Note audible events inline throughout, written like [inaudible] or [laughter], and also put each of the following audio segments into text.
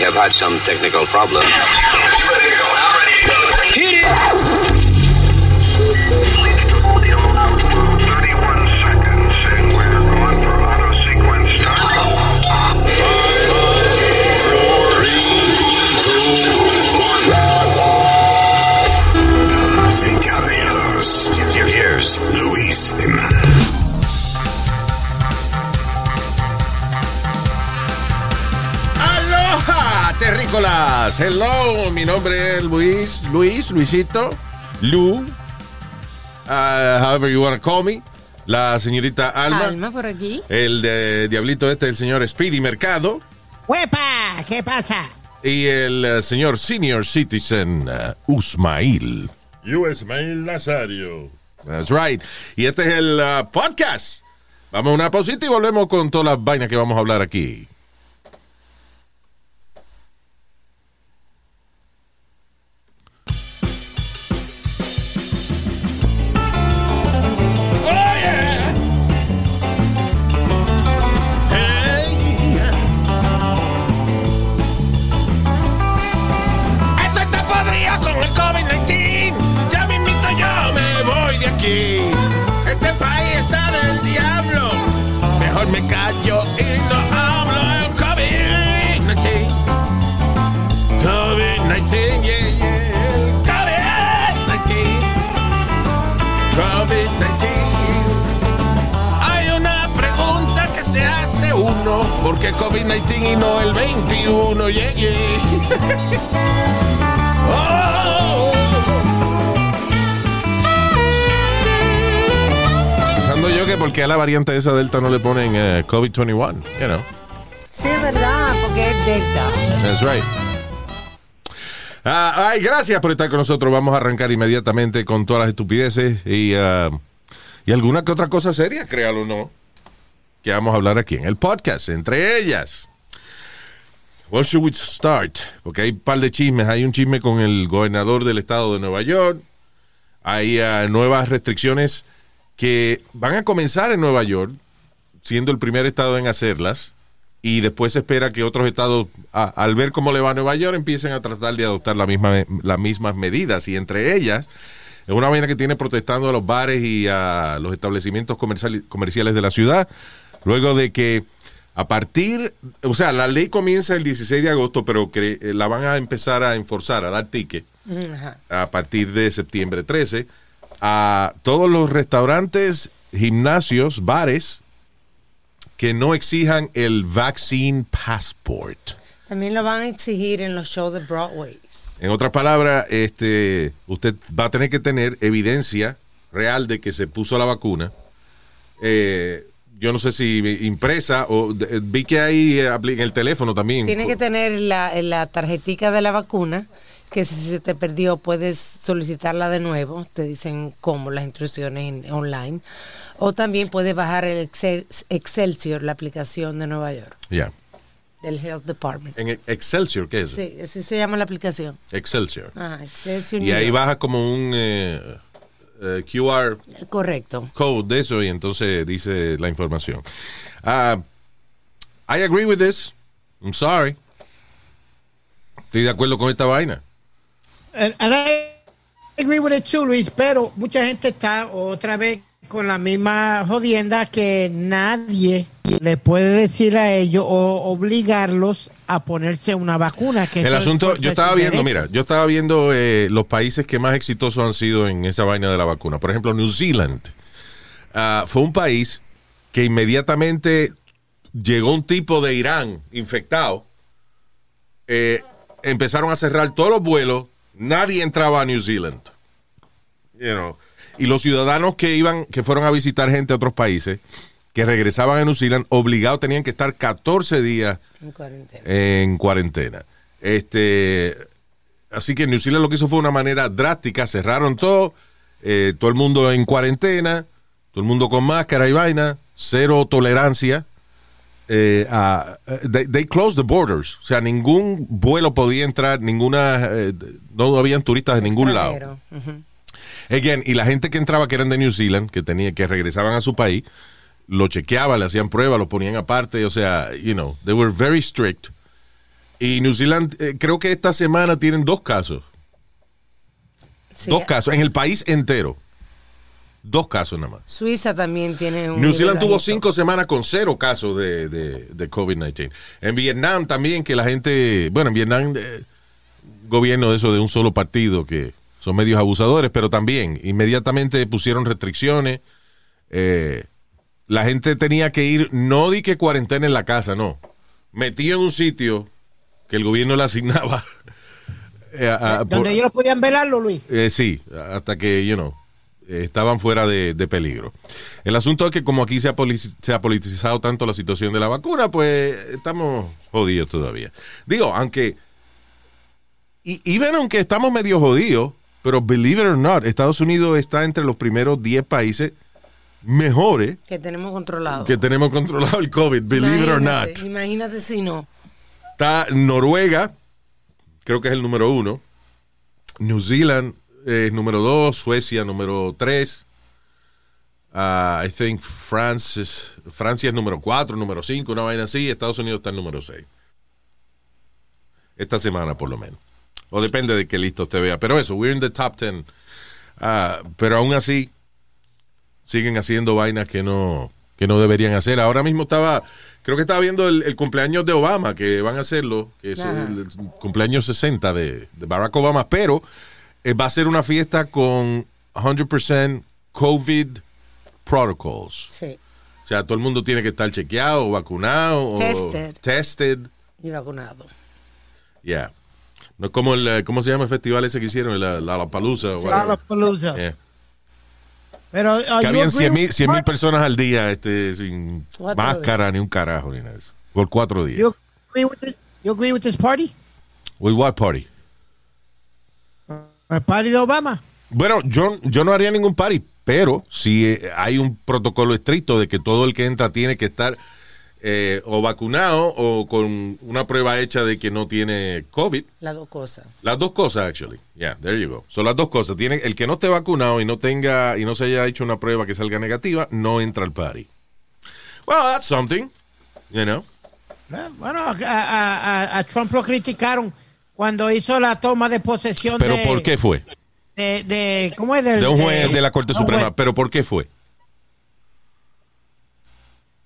Have had some technical problems. Hello, mi nombre es Luis, Luis, Luisito, Lu, uh, however you want to call me. La señorita Alma, Alma por aquí. el de diablito este, el señor Speedy Mercado ¡Huepa! ¿Qué pasa? y el eh, señor senior citizen uh, Usmail. Yo, Ismael Nazario. That's right. Y este es el uh, podcast. Vamos a una pausita y volvemos con todas las vainas que vamos a hablar aquí. Uno. ¿Por qué COVID-19 y no el 21? Yeah, yeah. [laughs] Oh. Pensando yo que porque a la variante de esa Delta no le ponen eh, COVID-21, you know. Sí, es verdad, porque es Delta. That's right. Ah, ay, gracias por estar con nosotros. Vamos a arrancar inmediatamente con todas las estupideces y, ah, y alguna que otra cosa seria, créalo o no, que vamos a hablar aquí en el podcast. Entre ellas, where should we start? Porque hay un par de chismes. Hay un chisme con el gobernador del estado de Nueva York. Hay ah, nuevas restricciones que van a comenzar en Nueva York, siendo el primer estado en hacerlas y después se espera que otros estados, a- al ver cómo le va a Nueva York, empiecen a tratar de adoptar la misma, las mismas medidas. Y entre ellas, es una vaina que tiene protestando a los bares y a los establecimientos comercial- comerciales de la ciudad, luego de que a partir, o sea, la ley comienza el 16 de agosto, pero que eh, la van a empezar a enforzar, a dar ticket Ajá. a partir de septiembre 13 a todos los restaurantes, gimnasios, bares que no exijan el vaccine passport. También lo van a exigir en los shows de Broadway. En otras palabras, este, usted va a tener que tener evidencia real de que se puso la vacuna. Eh, yo no sé si impresa o de- vi que hay eh, en el teléfono también. Tiene que tener la, la tarjetica de la vacuna, que si se te perdió puedes solicitarla de nuevo. Te dicen cómo las instrucciones en- online. O también puedes bajar el Excel- Excelsior, la aplicación de Nueva York, Ya. del Health Department. En Excelsior, ¿qué es? Sí, así se llama la aplicación. Excelsior. Ah, Excelsior. Y ahí baja como un eh, eh, QR Correcto. code de eso y entonces dice la información. Ah, I agree with this. I'm sorry. Estoy de acuerdo con esta vaina. And, and I agree with it too, Luis, pero mucha gente está otra vez con la misma jodienda que nadie le puede decir a ellos o obligarlos a ponerse una vacuna. Que El asunto, yo estaba viendo, mira, yo estaba viendo eh, los países que más exitosos han sido en esa vaina de la vacuna. Por ejemplo, New Zealand. Ah, fue un país que inmediatamente llegó un tipo de Irán infectado. eh, empezaron a cerrar todos los vuelos. Nadie entraba a New Zealand. You know. Y los ciudadanos que iban, que fueron a visitar gente de otros países, que regresaban a New Zealand, obligados tenían que estar 14 días En cuarentena. en cuarentena. Este, así que New Zealand lo que hizo fue una manera drástica, cerraron todo, eh, todo el mundo en cuarentena, todo el mundo con máscara y vaina, cero tolerancia. eh, a- they, they closed the borders, o sea, ningún vuelo podía entrar, ninguna, eh, no habían turistas de ningún lado. Again, y la gente que entraba que eran de New Zealand, que tenía, que regresaban a su país, lo chequeaban, le hacían pruebas, lo ponían aparte, o sea, you know, they were very strict. Y New Zealand, eh, creo que esta semana tienen dos casos. Sí, Dos casos, en el país entero. Dos casos nada más. Suiza también tiene un. New Zealand tuvo cinco semanas con cero casos de, de- de COVID-19. En Vietnam también, que la gente, bueno, en Vietnam, eh, gobierno de eso de un solo partido, que son medios abusadores, pero también inmediatamente pusieron restricciones. Eh, la gente tenía que ir, no di que cuarentena en la casa, no. Metido en un sitio que el gobierno le asignaba. [laughs] eh, a- por- Donde ellos podían velarlo, Luis. eh, sí, hasta que, you know, eh, estaban fuera de, de peligro. El asunto es que como aquí se ha, se ha politizado tanto la situación de la vacuna, pues estamos jodidos todavía. Digo, aunque, y, even aunque estamos medio jodidos, pero believe it or not, Estados Unidos está entre los primeros 10 países mejores Que tenemos controlado. que tenemos controlado el COVID, believe it or not. Imagínate, si no. Está Noruega, creo que es el número uno. New Zealand es número dos. Suecia número tres. Ah, I think France es- Francia es número cuatro, número cinco, una vaina así. Estados Unidos está en número seis. Esta semana, por lo menos. O depende de qué listo usted vea. Pero eso, we're in the top ten. Ah, pero aún así, siguen haciendo vainas que no, que no deberían hacer. Ahora mismo estaba, creo que estaba viendo el, el cumpleaños de Obama, que van a hacerlo, que es Ajá. el, el cumpleaños 60 de, de Barack Obama, pero eh, va a ser una fiesta con 100% COVID protocols. Sí. O sea, todo el mundo tiene que estar chequeado o vacunado Tested. o tested. Y vacunado. Yeah. No es como el, eh, ¿cómo se llama el festival ese que hicieron? La, la, Palusa. Lollapalooza. Pero, Que habían agree 100 mil, with 100 mil Mark? personas al día este, sin Cuatro máscara ni un carajo ni nada de eso. Por cuatro días. You agree with this, you agree with this party? With what party? El party de Obama. Bueno, yo, yo no haría ningún party, pero si eh, hay un protocolo estricto de que todo el que entra tiene que estar eh, o vacunado o con una prueba hecha de que no tiene COVID. Las dos cosas. Las dos cosas, actually. Yeah, there you go. Son las dos cosas. Tiene, el que no esté vacunado y no tenga y no se haya hecho una prueba que salga negativa, no entra al party. Well, that's something, you know. Eh, Bueno, a, a- a- a Trump lo criticaron cuando hizo la toma de posesión Pero de, ¿por qué fue? de, de- ¿cómo es? Del- De un juez de la Corte Suprema. ¿Pero por qué fue?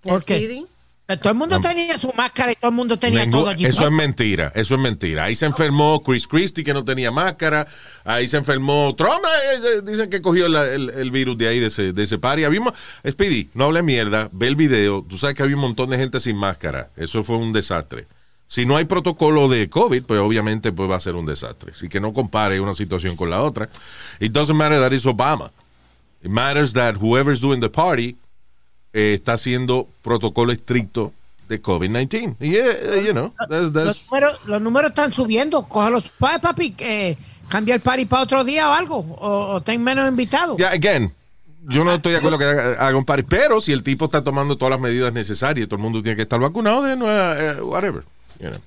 ¿Por qué? Todo el mundo tenía su máscara y todo el mundo tenía todo allí. eso es mentira, eso es mentira. Ahí se enfermó Chris Christie, que no tenía máscara. Ahí se enfermó Trump. eh, eh, dicen que cogió la- el, el virus de ahí, de ese, de ese party. Habíamos, Speedy, no hable mierda, ve el video. Tú sabes que había un montón de gente sin máscara. Eso fue un desastre. Si no hay protocolo de COVID, pues obviamente pues va a ser un desastre. Así que no compare una situación con la otra. It doesn't matter that it's Obama. It matters that whoever's doing the party eh, está haciendo protocolo estricto de COVID-19. Y, eh, you know, that's- that's- Los números, los números están subiendo. Cógelos, pa- papi, eh, cambia el party para otro día o algo. O, o ten menos invitados. Yeah, again, yo no estoy de acuerdo que haga, un party, pero si el tipo está tomando todas las medidas necesarias y todo el mundo tiene que estar vacunado, de whatever. you know.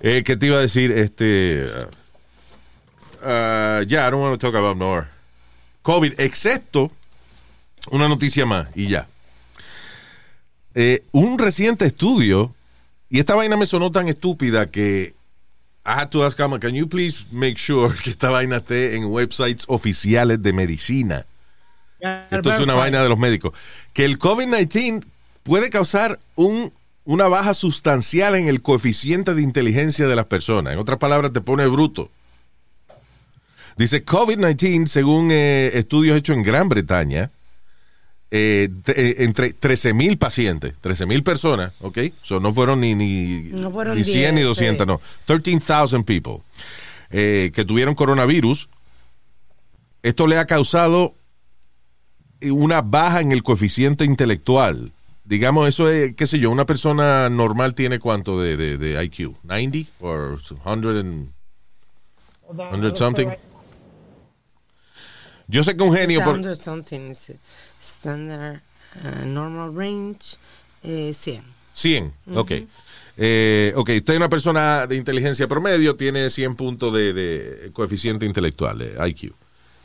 Eh, ¿Qué te iba a decir? Este. uh, uh, yeah, I don't want to talk about more. COVID, excepto una noticia más y ya. Eh, un reciente estudio, y esta vaina me sonó tan estúpida que I had to ask can you please make sure [laughs] que esta vaina esté en websites oficiales de medicina? Esto es una vaina de los médicos. Que el COVID-19 puede causar un, una baja sustancial en el coeficiente de inteligencia de las personas. En otras palabras, te pone bruto. Dice COVID-19, según eh, estudios hechos en Gran Bretaña, eh, eh, entre 13 mil pacientes, 13 mil personas, ¿ok? So, no fueron ni, ni, No fueron ni 100 ni 10, 200, sí. no. 13,000 people eh, que tuvieron coronavirus. Esto le ha causado una baja en el coeficiente intelectual. Digamos, eso es, qué sé yo, una persona normal tiene cuánto de, de, de IQ? ¿90 o 100 and- 100 something? Yo sé que un genio... por- Standard uh, normal range. Eh, 100. 100, ok. Eh, ok, usted es una persona de inteligencia promedio, tiene 100 puntos de, de coeficiente intelectual, eh, IQ,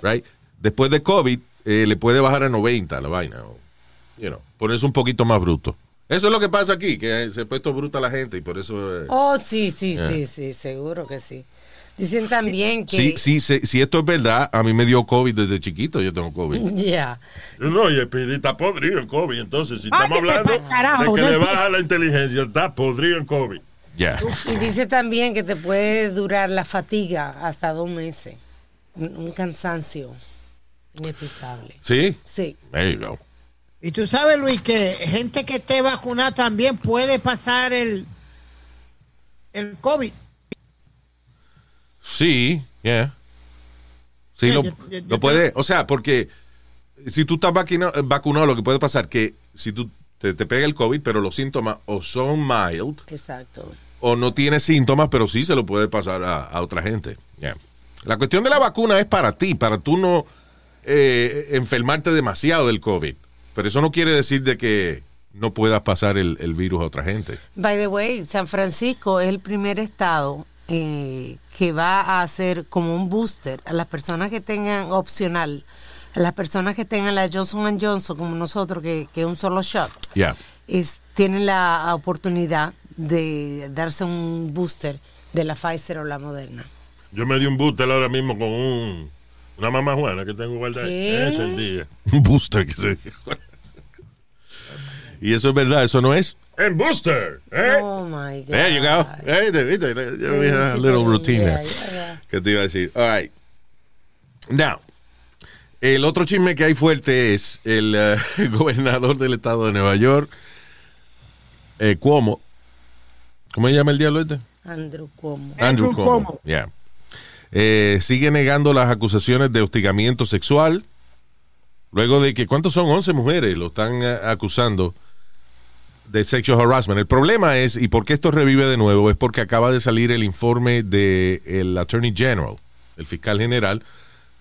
right? Después de COVID, eh, le puede bajar a 90 la vaina, o, you know, ponerse un poquito más bruto. Eso es lo que pasa aquí, que se ha puesto bruta la gente y por eso... eh, Oh, sí, sí, sí, sí, seguro que sí. Dicen también que... Sí, sí, sí, si esto es verdad, a mí me dio COVID desde chiquito, yo tengo COVID. [laughs] Ya. No, y está podrido en COVID. Entonces, si estamos hablando de que no le baja la inteligencia, está podrido en COVID. Ya. Y dice también que te puede durar la fatiga hasta dos meses. Un un cansancio inexplicable. ¿Sí? Sí. There you go. Y tú sabes, Luis, que gente que esté vacunada también puede pasar el, el COVID. Sí, yeah. Sí, Yeah, lo, yo- yo- lo yo puede, o sea, porque si tú estás vacuna- vacunado, lo que puede pasar que si tú te, te pega el COVID, pero los síntomas o son mild Exacto. o no tienes síntomas, pero sí se lo puede pasar a, a otra gente. Yeah. La cuestión de la vacuna es para ti, para tú no eh, enfermarte demasiado del COVID. Pero eso no quiere decir de que no puedas pasar el, el virus a otra gente. By the way, San Francisco es el primer estado eh, que va a hacer como un booster a las personas que tengan opcional, a las personas que tengan la Johnson Johnson como nosotros, que que es un solo shot. Ya. es, tienen la oportunidad de darse un booster de la Pfizer o la Moderna. Yo me di un booster ahora mismo con un, una mamá juana que tengo guardada. Ese el día. [laughs] Un booster que se dijo. [laughs] Y eso es verdad, eso no es. ¡En booster! ¿eh? Oh my God. There you go. Hey, te- viste, ya we had a little routine Yeah, there. yeah, yeah. ¿Qué te iba a decir? All right. Now, el otro chisme que hay fuerte es el eh, [laughs] gobernador del estado de Nueva York, eh, Cuomo. ¿Cómo se llama el diablo este? Andrew Cuomo. Andrew Cuomo. Yeah. Eh, sigue negando las acusaciones de hostigamiento sexual. Luego de que, ¿cuántos son? 11 mujeres lo están eh, acusando de sexual harassment. El problema es, y por qué esto revive de nuevo, es porque acaba de salir el informe del Attorney General, el fiscal general,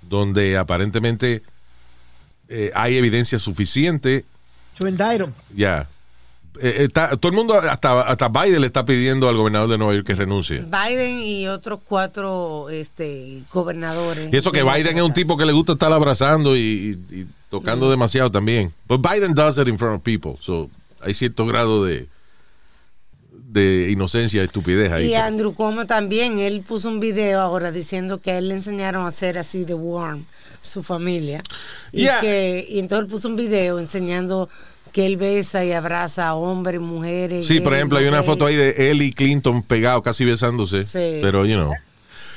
donde aparentemente eh, hay evidencia suficiente. To indict him. Ya. Eh, está- todo el mundo, hasta, hasta Biden le está pidiendo al gobernador de Nueva York que renuncie. Biden y otros cuatro este, gobernadores. Y eso que Biden es un tipo que le gusta estar abrazando y, y- y tocando demasiado también. But Biden does it in front of people. So hay cierto grado de de inocencia y estupidez ahí. Y Andrew Cuomo también, él puso un video ahora diciendo que a él le enseñaron a hacer así de warm su familia. Y, Yeah. que, y entonces él puso un video enseñando que él besa y abraza a hombres, mujeres. Sí, por ejemplo, hay una gay. foto ahí de él y Clinton pegados, casi besándose. Sí. Pero, you know,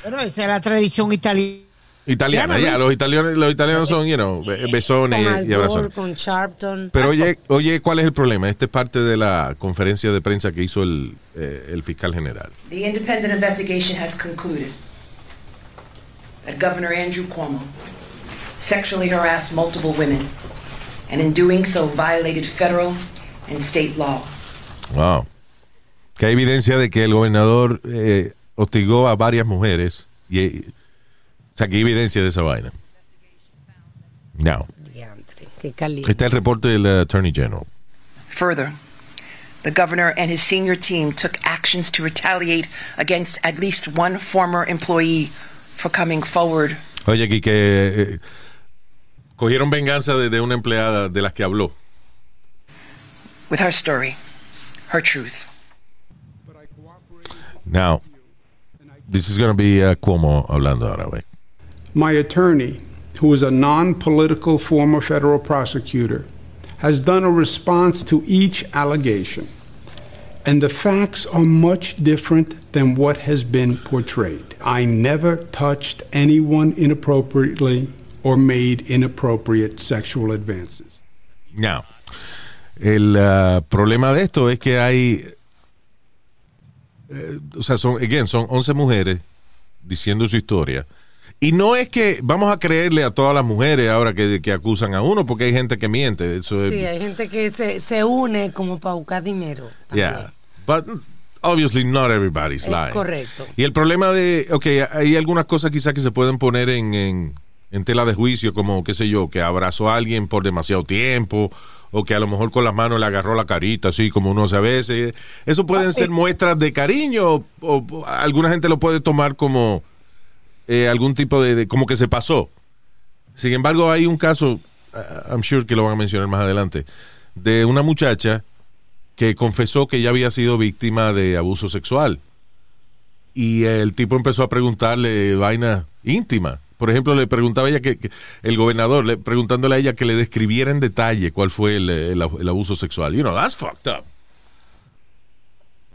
Pero esa es la tradición italiana. Italiana, Ya. Los italianos, los italianos son, you know, be- besones Con y. Gore, con Sharpton. Pero oye, oye, ¿cuál es el problema? Esta es parte de la conferencia de prensa que hizo el, eh, el fiscal general. The independent investigation has concluded that Governor Andrew Cuomo sexually harassed multiple women and in doing so violated federal and state law. Wow. Que hay evidencia de que el gobernador eh, hostigó a varias mujeres. Y, eh, sea, que hay evidencia de esa vaina. No. Diantre, qué caliente. Está el reporte del eh, Attorney General. Further, the governor and his senior team took actions to retaliate against at least one former employee for coming forward Oye, aquí que eh, cogieron venganza de, de una empleada de las que habló. with her story, her truth. Now, this is going to be uh, Cuomo hablando ahora, güey. My attorney, who is a non political former federal prosecutor, has done a response to each allegation. And the facts are much different than what has been portrayed. I never touched anyone inappropriately or made inappropriate sexual advances. Now, el uh, problema de esto es que hay, eh, o sea, son, again, son 11 mujeres diciendo su historia. Y no es que vamos a creerle a todas las mujeres ahora que, que acusan a uno, porque hay gente que miente. Eso es- Sí, hay gente que se, se une como para buscar dinero. también. Yeah. But obviously not everybody's Es lying. correcto. Y el problema de, ok, hay algunas cosas quizás que se pueden poner en, en, en tela de juicio, como, qué sé yo, que abrazó a alguien por demasiado tiempo, o que a lo mejor con las manos le agarró la carita, así como uno hace a veces. Eso pueden ser muestras de cariño, o, o alguna gente lo puede tomar como eh, algún tipo de, como que se pasó. Sin embargo, hay un caso, uh, I'm sure que lo van a mencionar más adelante, de una muchacha que confesó que ella había sido víctima de abuso sexual. Y el tipo empezó a preguntarle vaina íntima. Por ejemplo, le preguntaba ella que, el gobernador, le, preguntándole a ella que le describiera en detalle cuál fue el abuso sexual. You know, that's fucked up.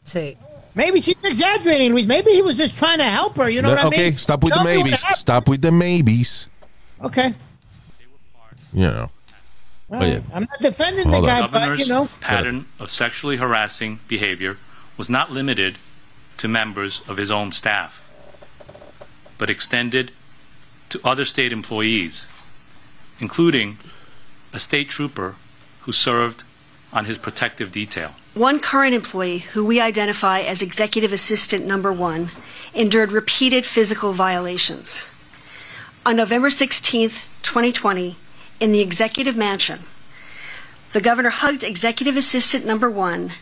Sí. Maybe she's exaggerating, Luis. Maybe he was just trying to help her. You know what I okay, mean? Okay, stop with Tell the maybes. Stop with the maybes. Okay. You know. Well, Oye, I'm not defending the Hold on. guy, but you know. Pattern of sexually harassing behavior was not limited to members of his own staff, but extended to other state employees, including a state trooper who served on his protective detail. One current employee, who we identify as Executive Assistant Number One, endured repeated physical violations. On November 16, 2020, in the Executive Mansion, the governor hugged Executive Assistant Number One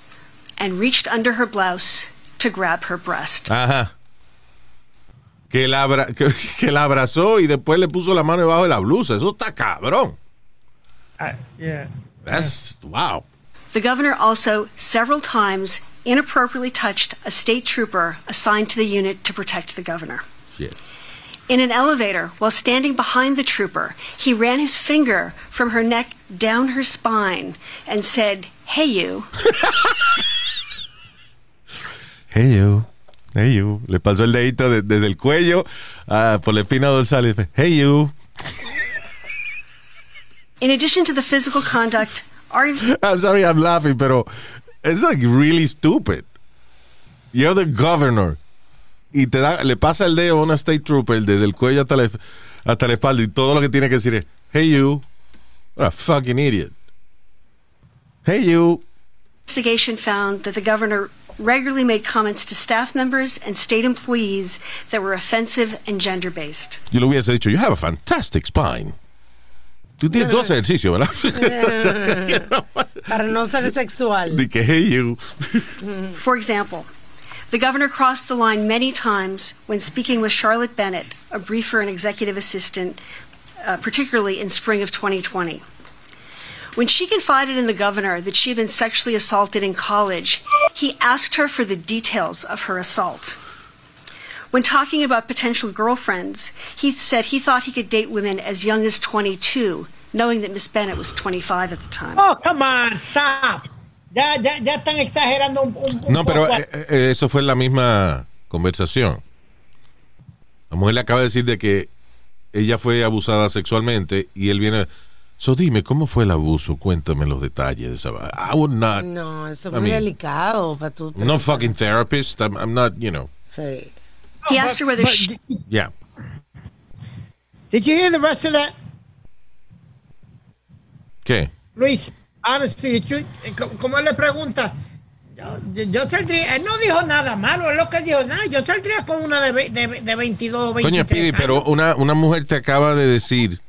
and reached under her blouse to grab her breast. Ajá. Que la, abra- que, que la abrazó y después le puso la mano debajo de la blusa. Eso está cabrón. Ah, yeah. That's, wow. The governor also several times inappropriately touched a state trooper assigned to the unit to protect the governor. Shit. In an elevator, while standing behind the trooper, he ran his finger from her neck down her spine and said, Hey, you. [laughs] Hey you. Hey you. Le pasó el dedito de- desde el cuello ah, por la espina dorsal y dice, Hey you. In addition to the physical conduct, [laughs] I'm sorry I'm laughing, pero it's like really stupid. You're the governor. Y te da, le pasa el dedo a una state trooper desde el cuello hasta la, hasta la espalda y todo lo que tiene que decir es, Hey you. What a fucking idiot. Hey you. investigation found that the governor regularly made comments to staff members and state employees that were offensive and gender based. Yo le hubiese dicho, you have a fantastic spine. Tú tienes dos ejercicios, ¿verdad? [laughs] Para no ser sexual. De que, hey you. For example, the governor crossed the line many times when speaking with Charlotte Bennett, a briefer and executive assistant, uh, particularly in spring of 2020. When she confided in the governor that she had been sexually assaulted in college, he asked her for the details of her assault. When talking about potential girlfriends, he said he thought he could date women as young as 22, knowing that Miss Bennett was 25 at the time. Oh, come on, stop. Ya, ya, ya están exagerando un, un- un No, pero poco. eh, eh, eso fue en la misma conversación. La mujer le acaba de decir de que ella fue abusada sexualmente y él viene. So dime, ¿cómo fue el abuso? Cuéntame los detalles de esa. I would not. No, eso es muy mean, delicado para tú. I'm fucking therapist. I'm, I'm not, you know. Sí. He asked her whether But she. did- Yeah. Did you hear the rest of that? ¿Qué? Luis, co- como él le pregunta, yo, saldría, él no dijo nada malo, es lo que dijo, nada, yo saldría con una de, de, de 22 o 23 Coño, pero una, una mujer te acaba de decir,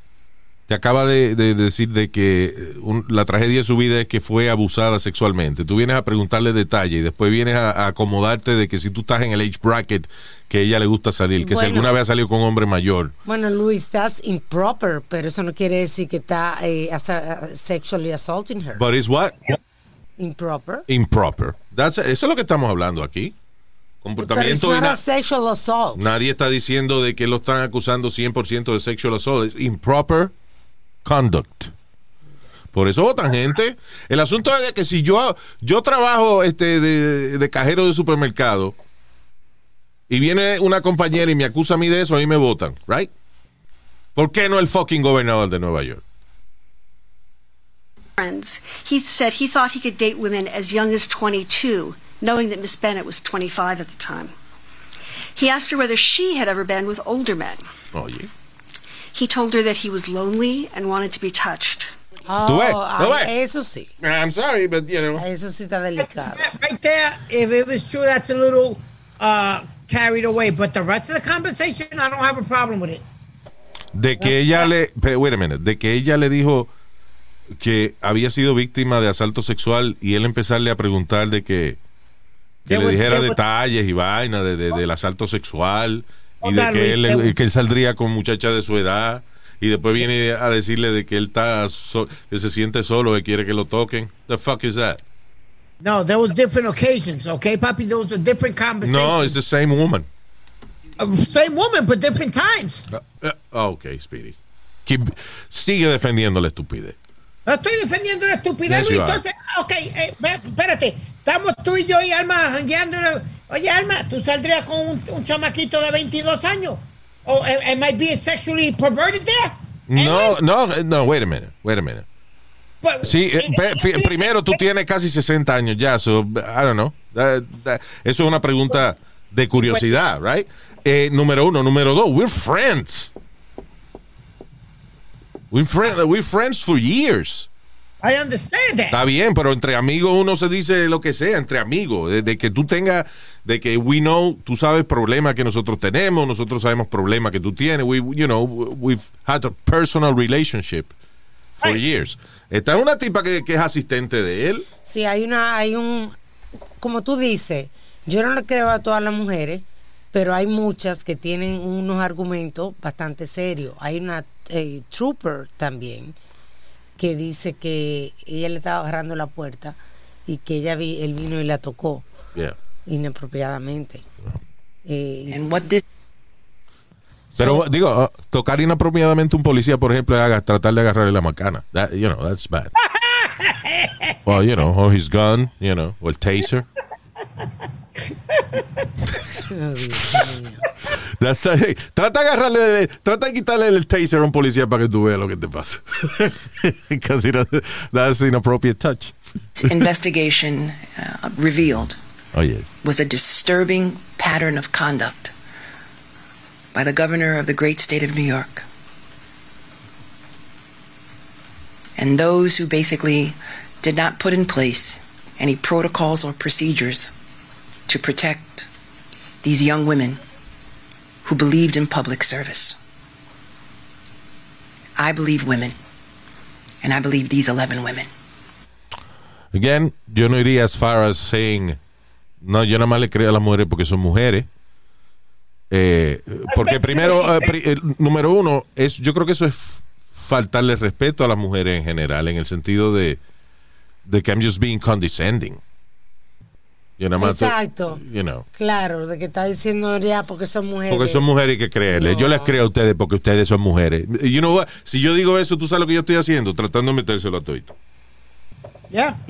te acaba de, de decir de que eh, un- la tragedia de su vida es que fue abusada sexualmente. Tú vienes a preguntarle detalle y después vienes a, a acomodarte de que si tú estás en el age bracket que ella le gusta salir, que si alguna vez ha salido con un hombre mayor. Bueno, Luis, that's improper, pero eso no quiere decir que está eh, asa- sexually assaulting her. But it's what? improper. Improper. That's- eso es lo que estamos hablando aquí. Comportamiento y na- sexual assault. Nadie está diciendo de que lo están acusando 100% de sexual assault. Es improper conduct. Por eso votan gente. El asunto es que si yo, yo trabajo este, de, de cajero de supermercado y viene una compañera y me acusa a mí de eso, a mí me votan, right? ¿Por qué no el fucking gobernador de Nueva York? friends. He said he thought he could date women as young as 22, knowing that Miss Bennett was 25 at the time. He asked her whether she had ever been with older men. Oye. He told her that he was lonely and wanted to be touched. ¿Tú ves? Oh, ¿Tú ay, ves? eso sí. I'm sorry, but you know. Eso sí está delicado. Right there, if it was true, that's a little uh, carried away. But the rest of the conversation, I don't have a problem with it. De que ella le. pero, Wait a minute. De que ella le dijo que había sido víctima de asalto sexual y él empezarle a preguntar de que. Que There le dijera detalles y vaina de, de- del asalto sexual y de que él, there was- que él saldría con muchachas de su edad y después viene a decirle de que él está so- que se siente solo que quiere que lo toquen the fuck is that No, there was different occasions, okay, papi? Those were different conversations. No, it's the same woman. Uh, same woman, but different times. Uh, uh, ok, Speedy. Keep- sigue defendiendo la estupidez. Estoy defendiendo la estupidez, Yes, Luis. Entonces, ok, eh, espérate. Estamos tú y yo y Alma jangueando. Oye, Alma, ¿tú saldrías con un, un chamaquito de 22 años? O eh, am I being sexually perverted there? No, no, no, wait a minute, wait a minute. But- Sí, eh, pe- fi- primero tú tienes casi 60 años ya, so, I don't know. That- that- eso es una pregunta de curiosidad, right? Eh, número uno. Número dos, we're friends. We're, friend- we're friends for years. I understand that. Está bien, pero entre amigos uno se dice lo que sea, entre amigos. De, de que tú tengas, de que we know, tú sabes problemas que nosotros tenemos, nosotros sabemos problemas que tú tienes. We, you know, we've had a personal relationship for years. Esta es una tipa que, que es asistente de él. Sí, hay una, hay un, como tú dices, yo no le creo a todas las mujeres, pero hay muchas que tienen unos argumentos bastante serios. Hay una eh, trooper también que dice que ella le estaba agarrando la puerta y que ella vi, él vino y la tocó Yeah. inapropiadamente. Eh, And what did Pero digo, uh, tocar inapropiadamente a un policía, por ejemplo, es tratar de agarrarle la macana. That, you know, that's bad. [laughs] Well, you know, or his gun, you know, o el taser. Oh. That's, hey, trata de agarrarle, trata de quitarle el taser a un policía para que tú veas lo que te pasa. [laughs] Because that's inappropriate touch. investigation uh, revealed Oye, was a disturbing pattern of conduct by the governor of the great state of New York. And those who basically did not put in place any protocols or procedures to protect these young women who believed in public service. I believe women, and I believe these 11 women. again, yo no iría as far as saying, no, yo nada más le creo a las mujeres porque son mujeres. Eh, porque primero, eh, pri- eh, número uno, es, yo creo que eso es faltarle respeto a las mujeres en general, en el sentido de, de que I'm just being condescending. Exacto. you know. Claro, de que está diciendo ya porque son mujeres. Porque son mujeres y hay que creerles. Yo les creo a ustedes porque ustedes son mujeres. You know what? Si yo digo eso, ¿tú sabes lo que yo estoy haciendo? Tratando de metérselo a todito. Ya. [laughs]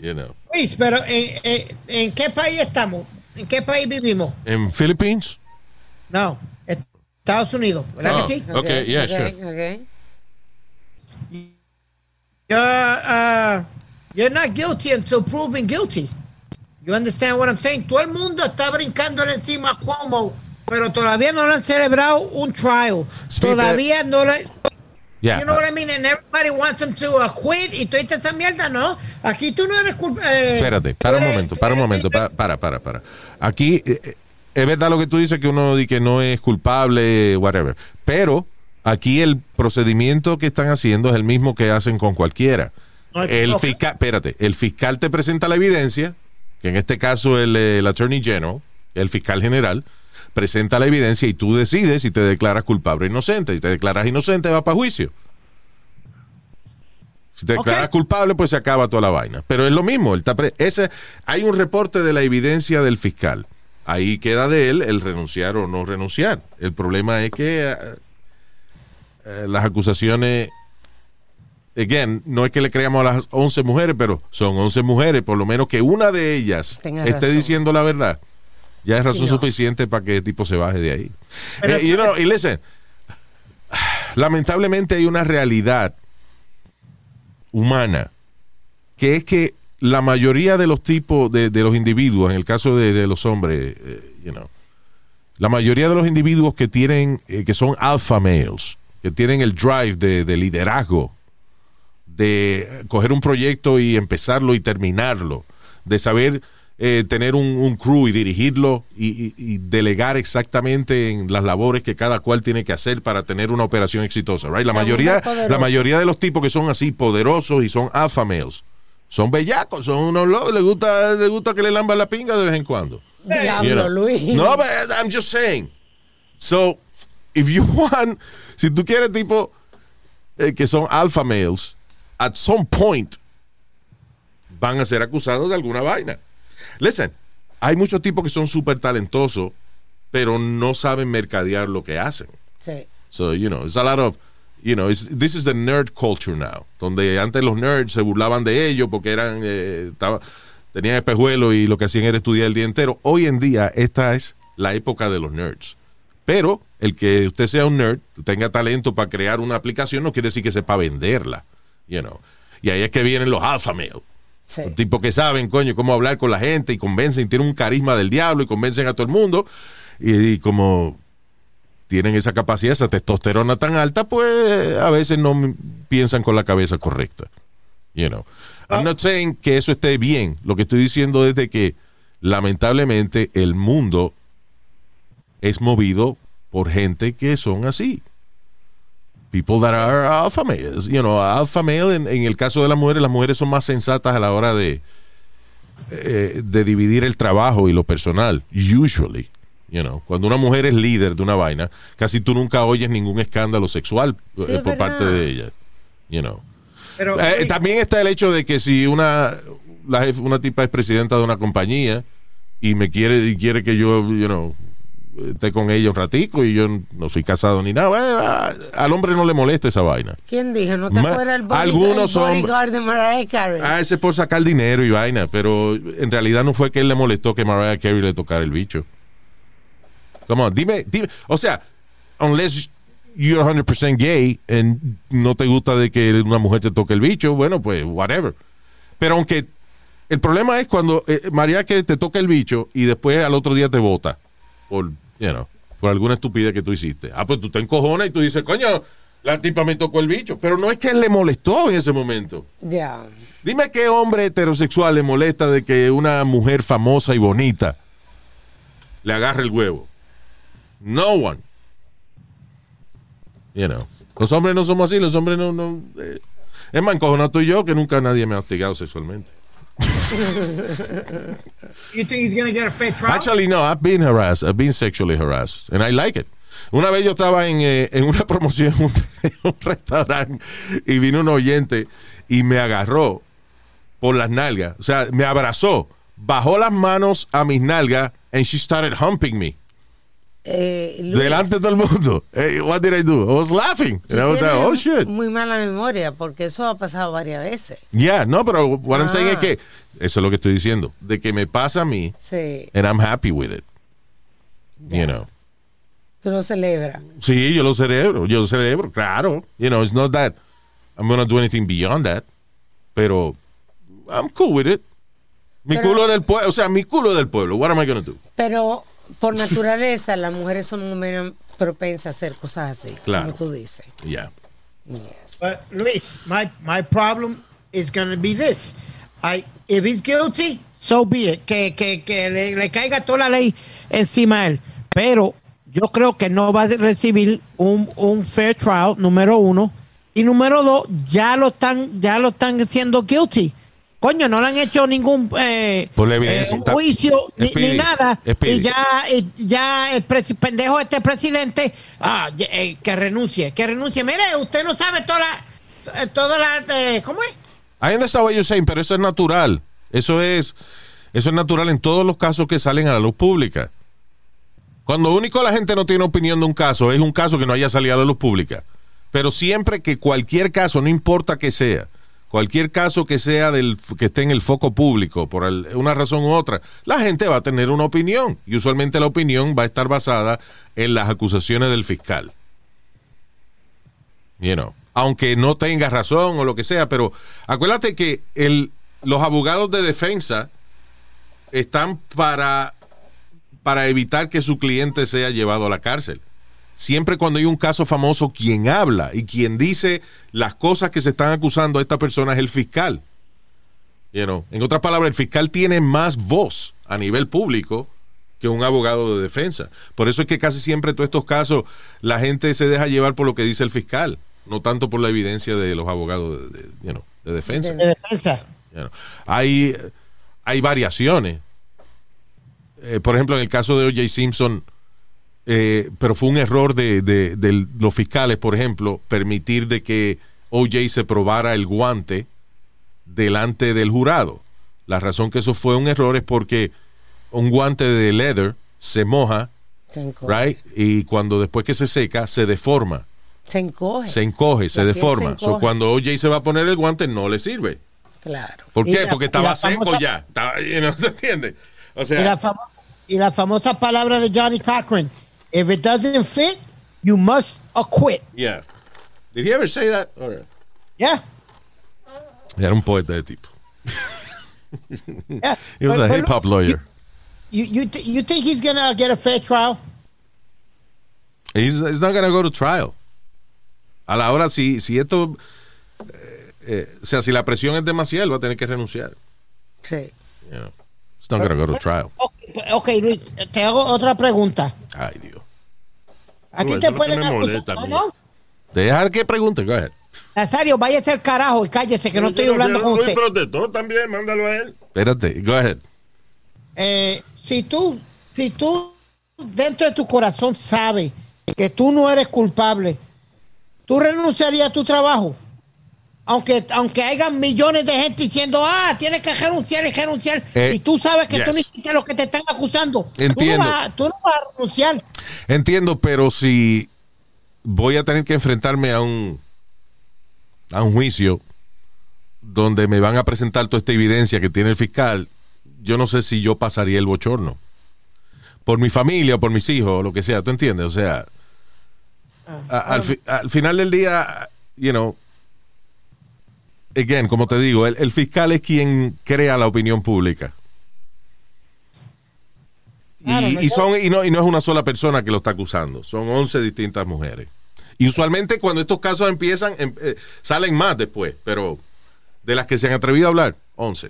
You know. Luis, pero ¿en, en, en qué país estamos? ¿En qué país vivimos? En Philippines? No, Estados Unidos, ¿verdad Oh, que sí? okay, yeah, sure. ok. You're, uh, you're not guilty until proven guilty. You understand what I'm saying? Todo el mundo está brincándole encima a Cuomo, pero todavía no le han celebrado un trial. Todavía no le... Yeah. You know what I mean? And everybody wants him to uh, quit y toda esta mierda, ¿no? Aquí tú no eres culpable. Espérate, para un momento, para un momento, pa- para, para, para. Aquí eh, eh, es verdad lo que tú dices que uno que no es culpable, whatever. Pero aquí el procedimiento que están haciendo es el mismo que hacen con cualquiera. El fiscal, espérate, el fiscal te presenta la evidencia, que en este caso el, el Attorney General, el fiscal general, presenta la evidencia y tú decides si te declaras culpable o inocente. Si te declaras inocente, va para juicio. Si te declaras culpable, pues se acaba toda la vaina. Pero es lo mismo. ese, hay un reporte de la evidencia del fiscal. Ahí queda de él el renunciar o no renunciar. El problema es que eh, las acusaciones, again, no es que le creamos a las 11 mujeres, pero son 11 mujeres, por lo menos que una de ellas Tenga esté razón. diciendo la verdad. Ya es Sí, razón no. suficiente para que el tipo se baje de ahí. Pero- Eh, you know, y listen, lamentablemente hay una realidad humana que es que la mayoría de los tipos de, de los individuos, en el caso de, de los hombres, eh, you know, la mayoría de los individuos que tienen, eh, que son alpha males, que tienen el drive de, de liderazgo, de coger un proyecto y empezarlo y terminarlo, de saber eh, tener un, un crew y dirigirlo y, y- y delegar exactamente en las labores que cada cual tiene que hacer para tener una operación exitosa, right? La mayoría, la mayoría de los tipos que son así poderosos y son alpha males son bellacos, son unos locos, les gusta, les gusta que le lamban la pinga de vez en cuando. Diablo, You know. Luis. No, but I'm just saying. So, if you [laughs] want, si tú quieres tipo eh, que son alpha males, at some point, van a ser acusados de alguna vaina. Listen, hay muchos tipos que son súper talentosos, pero no saben mercadear lo que hacen. Sí. So, you know, it's a lot of, you know, it's- this is the nerd culture now. Donde antes los nerds se burlaban de ellos porque eran, eh, estaba- tenían espejuelos y lo que hacían era estudiar el día entero. Hoy en día, esta es la época de los nerds. Pero el que usted sea un nerd, tenga talento para crear una aplicación, no quiere decir que sepa venderla, you know. Y ahí es que vienen los alpha male. Sí. Los tipos que saben, coño, cómo hablar con la gente y convencen, tienen un carisma del diablo y convencen a todo el mundo. Y, y como tienen esa capacidad, esa testosterona tan alta, pues a veces no piensan con la cabeza correcta. You know. I'm not saying que eso esté bien. Lo que estoy diciendo es de que lamentablemente el mundo es movido por gente que son así. People that are alpha males. You know, alpha male en, en el caso de las mujeres, las mujeres son más sensatas a la hora de, eh, de dividir el trabajo y lo personal. Usually. You know, cuando una mujer es líder de una vaina, casi tú nunca oyes ningún escándalo sexual Sí, eh, por parte de ella. You know. Pero, Eh, también está el hecho de que si una, la jef- una tipa es presidenta de una compañía y me quiere y quiere que yo, you know, esté con ella un ratico y yo no soy casado ni nada, eh, a- al hombre no le molesta esa vaina. ¿Quién dijo? ¿No te acuerdas el bodyguard, algunos el son- de Mariah Carey? Ah, ese es por sacar dinero y vaina, pero en realidad no fue que él le molestó que Mariah Carey le tocara el bicho. Come on, dime, dime, o sea, unless you're 100% gay and no te gusta de que una mujer te toque el bicho, bueno, pues whatever. Pero aunque el problema es cuando eh, Mariah Carey te toca el bicho y después al otro día te vota por, you know, por alguna estupidez que tú hiciste. Ah, pues tú te encojonas y tú dices, coño, la tipa me tocó el bicho, pero no es que él le molestó en ese momento. Ya. Dime qué hombre heterosexual le molesta de que una mujer famosa y bonita le agarre el huevo. No one. You know. Los hombres no somos así, los hombres no... no eh. Es más, encojonado tú y yo que nunca nadie me ha hostigado sexualmente. [laughs] you think he's gonna get a fair trial? Actually, no, I've been harassed. I've been sexually harassed. And I like it. Una vez yo estaba en, eh, en una [laughs] promoción en un, restaurante y vino un oyente y me agarró por las nalgas. O sea, me abrazó, bajó las manos a mis nalgas and she started humping me. Eh, Luis, Delante de todo el mundo. Hey, what did I do? I was laughing. And I was like, oh shit. Muy mala memoria, porque eso ha pasado varias veces. Yeah, no, pero what I'm saying Ah. es que, eso es lo que estoy diciendo, de que me pasa a mí Sí, and I'm happy with it. You know. tú lo celebras. Sí, yo lo celebro, yo lo celebro, claro. You know, it's not that I'm gonna do anything beyond that, pero I'm cool with it. Mi Pero- culo del pueblo, o sea, mi culo del pueblo. What am I gonna do? Pero por naturaleza, las mujeres son menos propensas a hacer cosas así, Claro. como tú dices. Yeah. But Luis, my my problem is gonna be this. I if he's guilty, so be it. Que, que, que le, le caiga toda la ley encima a él. Pero yo creo que no va a recibir un, un fair trial, número uno. Y número dos, ya lo están, ya lo están haciendo guilty. Coño, no le han hecho ningún eh, eh, juicio ni, nada. Y ya, y ya el pendejo este presidente, ah, eh, que renuncie, que renuncie. Mire, usted no sabe toda la, toda la, ¿cómo es? I understand what you're saying, pero eso es natural. Eso es, eso es natural en todos los casos que salen a la luz pública. Cuando único la gente no tiene opinión de un caso, es un caso que no haya salido a la luz pública. Pero siempre que cualquier caso, no importa que sea, cualquier caso que sea del que esté en el foco público por una razón u otra, la gente va a tener una opinión y usualmente la opinión va a estar basada en las acusaciones del fiscal. You know, aunque no tenga razón o lo que sea, pero acuérdate que los abogados de defensa están para, para evitar que su cliente sea llevado a la cárcel. Siempre cuando hay un caso famoso, quien habla y quien dice las cosas que se están acusando a esta persona es el fiscal. You know, En otras palabras, el fiscal tiene más voz a nivel público que un abogado de defensa. Por eso es que casi siempre en todos estos casos la gente se deja llevar por lo que dice el fiscal, no tanto por la evidencia de los abogados de, de- you know, de defensa. De defensa. You know. Hay, hay variaciones. Eh, por ejemplo, en el caso de O.J. Simpson, eh, pero fue un error de, de- de los fiscales, por ejemplo, permitir de que O.J. se probara el guante delante del jurado. la razón que eso fue un error es porque un guante de leather se moja, Se right? Y cuando después que se seca, se deforma, Se encoge. se encoge, se La piel se deforma. encoge. So, cuando OJ se va a poner el guante, no le sirve. Claro. ¿Por Y qué? la- Porque y estaba la seco famosa- ya. Estaba, [laughs] you know, ¿te entiendes? O Y sea, la, famo- y la famosa palabra de Johnny Cochran, if it doesn't fit, you must acquit. yeah. Did he ever say that? Right. Yeah. Era un poeta de tipo. [laughs] yeah. He was But- a hip hop lawyer. You, you, th- you think he's going to get a fair trial? He's, he's not gonna go to trial. A la hora, si, si esto. eh, eh, o sea, si la presión es demasiada, él va a tener que renunciar. Sí. You know. He's not gonna go to trial. Ok, Luis, te hago otra pregunta. Ay, Dios. A ti te pueden acusar. No, no. Dejar que pregunte, go ahead. Nazario, váyase al carajo y cállese que no estoy Yo hablando con usted. protestó también, mándalo a él. Espérate, go ahead. Eh, si tú, si tú dentro de tu corazón sabes que tú no eres culpable, tú renunciarías a tu trabajo. Aunque, aunque haya millones de gente diciendo, ah, tienes que renunciar, y renunciar, Eh, y tú sabes que tú no hiciste lo que te están acusando. Tú Entiendo. no, vas, a- tú no vas a renunciar. Entiendo, pero si voy a tener que enfrentarme a un a un juicio donde me van a presentar toda esta evidencia que tiene el fiscal, yo no sé si yo pasaría el bochorno. Por mi familia, por mis hijos, o lo que sea, ¿tú entiendes? O sea, a- al, fi- al final del día, you know, again, como te digo, el, el fiscal es quien crea la opinión pública. Claro, Y, no y son, y, no, y no es una sola persona que lo está acusando, son 11 distintas mujeres. Y usualmente cuando estos casos empiezan, em- eh, salen más después, pero de las que se han atrevido a hablar, 11.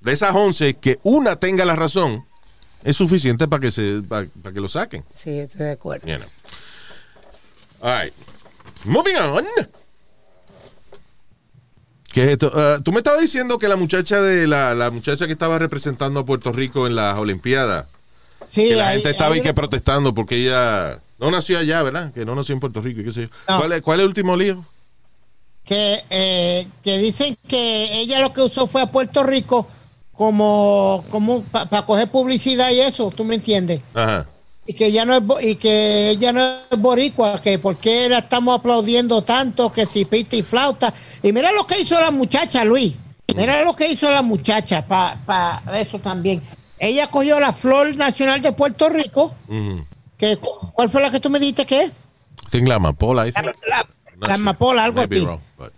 De esas 11, que una tenga la razón, es suficiente para que, se, para, para que lo saquen. Sí, estoy de acuerdo. You know. All right. Moving on. ¿Qué es esto? Ah, tú me estabas diciendo que la muchacha de la, la muchacha que estaba representando a Puerto Rico en las Olimpiadas, Sí, que la hay- gente estaba ahí que protestando porque ella no nació allá, ¿verdad? Que no nació en Puerto Rico qué sé yo. No. ¿Cuál, es, ¿Cuál es el último lío? que, eh, que dicen que ella lo que usó fue a Puerto Rico como, como para coger publicidad y eso, ¿tú me entiendes? Ajá. Y que ella no es y que ella no es boricua, que por qué la estamos aplaudiendo tanto, que si pita y flauta. Y mira lo que hizo la muchacha, Luis. Mira lo que hizo la muchacha para eso también. Ella cogió la flor nacional de Puerto Rico, que ¿cuál fue la que tú me dijiste que es? La amapola. La, la- la amapola, algo así. wrong, but-.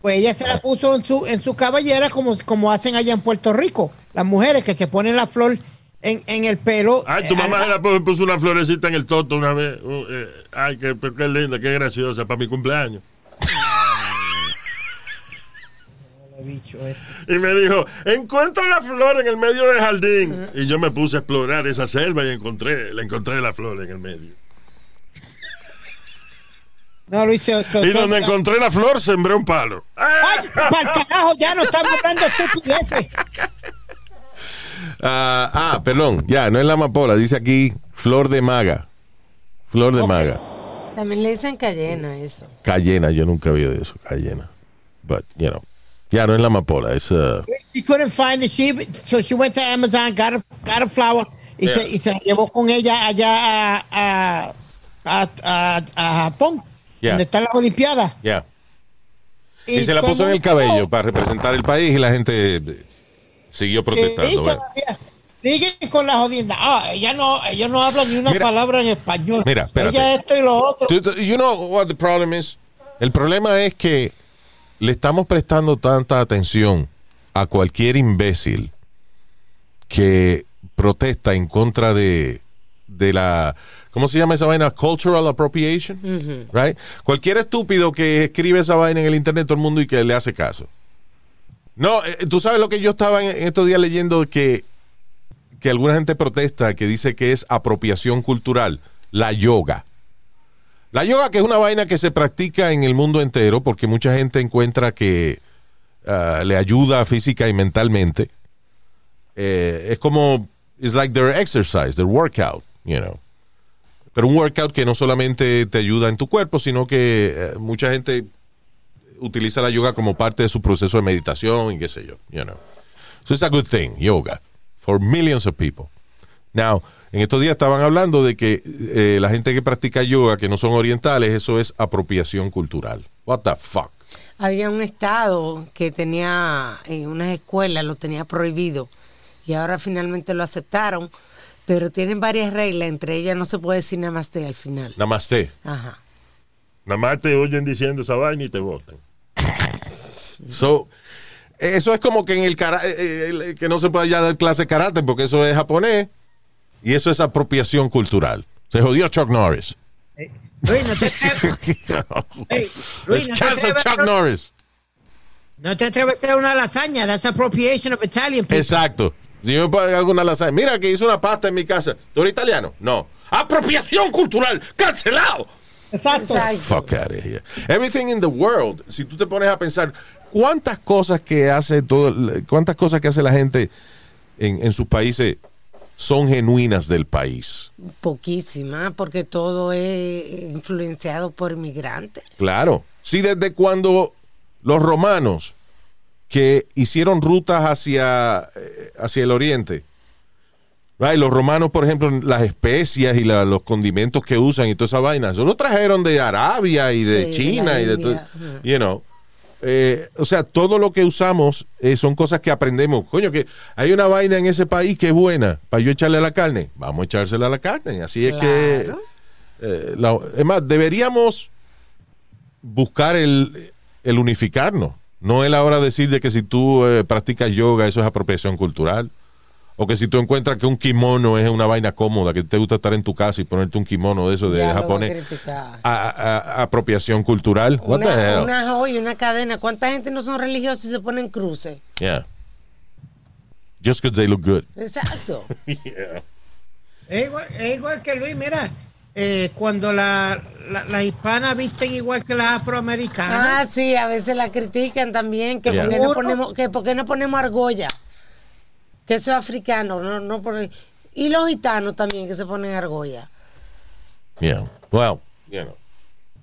Pues ella se la puso en su, en su cabellera como, como hacen allá en Puerto Rico. Las mujeres que se ponen la flor en, en el pelo. Ay, tu mamá al- se la puso, puso una florecita en el toto una vez. Uh, eh, ay, qué, qué linda, qué graciosa para mi cumpleaños. bicho este. Y me dijo, encuentro la flor en el medio del jardín. Y yo me puse a explorar esa selva y encontré, la encontré la flor en el medio. No, Luis, se- Y donde encontré la flor, sembré un palo. ¡Ay, para carajo! Ya no estamos hablando estupideces. Ah, ah, perdón, ya, no es la amapola, dice aquí flor de maga. Flor de maga. También le dicen cayena eso. Cayena, yo nunca vi de eso, cayena. But, you know, ya no es la amapola, es... uh, She couldn't find it. She, so she went to Amazon, got a, got a flower y, se, y se la llevó con ella allá a, a, a, a- a Japón, Yeah. donde está la Olimpiada. ya. Y se la puso en el cabello para representar el país y la gente eh, siguió protestando. Siguen con la jodienda. Ah, ella no, ella no habla ni una Mira. palabra en español. Mira, espérate. ella esto y lo otro. You know what the problem is? El problema es que le estamos prestando tanta atención a cualquier imbécil que protesta en contra de, de la ¿cómo se llama esa vaina? Cultural appropriation, right? Cualquier estúpido que escribe esa vaina en el internet todo el mundo y que le hace caso. No, eh, tú sabes lo que yo estaba en, estos días leyendo que que alguna gente protesta que dice que es apropiación cultural, la yoga. La yoga que es una vaina que se practica en el mundo entero porque mucha gente encuentra que ah, le ayuda física y mentalmente. Eh, es como, it's like their exercise, their workout, you know. Pero un workout que no solamente te ayuda en tu cuerpo, sino que eh, mucha gente utiliza la yoga como parte de su proceso de meditación y qué sé yo, you know. So it's a good thing, yoga, for millions of people. Now, en estos días estaban hablando de que eh, la gente que practica yoga, que no son orientales, eso es apropiación cultural. What the fuck? Había un estado que tenía en unas escuelas lo tenía prohibido y ahora finalmente lo aceptaron, pero tienen varias reglas, entre ellas no se puede decir namaste al final. Namaste. Ajá. Nada más te oyen diciendo esa vaina y te votan. So, eso es como que en el eh, eh, que no se puede ya dar clase de karate porque eso es japonés y eso es apropiación cultural. Se jodió Chuck Norris. Luis, no te atreves, [laughs] Hey, Luis, no te Chuck Norris. no te atreves a hacer una lasaña. That's appropriation of Italian people. Exacto. Si yo me pongo alguna lasaña, mira que hice una pasta en mi casa. ¿Tú eres italiano? No. Apropiación cultural, cancelado. Exacto. Fuck out of here. Everything in the world, si tú te pones a pensar cuántas cosas que hace todo, cuántas cosas que hace la gente en, en sus países son genuinas del país. Poquísima, porque todo es influenciado por inmigrantes. Claro. Sí, desde cuando los romanos que hicieron rutas hacia, eh, hacia el oriente. Right, Los romanos, por ejemplo, las especias y la- los condimentos que usan y toda esa vaina, eso lo trajeron de Arabia y de Sí, China y de todo. You know. Eh, o sea, todo lo que usamos eh, son cosas que aprendemos. Coño, que hay una vaina en ese país que es buena para yo echarle a la carne. Vamos a echársela a la carne. Así es que. Eh, la- es más, deberíamos buscar el, el unificarnos. No es la hora de decir de que si tú eh, practicas yoga, eso es apropiación cultural. O que si tú encuentras que un kimono es una vaina cómoda, que te gusta estar en tu casa y ponerte un kimono de eso de Ya japonés, criticar. a- a- a- apropiación cultural. What the Una, hell? una joya, una cadena. ¿Cuánta gente no son religiosos y se ponen cruces? Yeah. Just because they look good. Exacto. [laughs] Es igual, es igual que Luis, mira, eh, cuando la- la- las hispanas visten igual que las afroamericanas. Ah, sí, a veces la critican también, que Yeah. por qué no ponemos, que por qué no ponemos argolla, que eso es africano, no, no por- y los gitanos también que se ponen argolla. Yeah. Well, you know.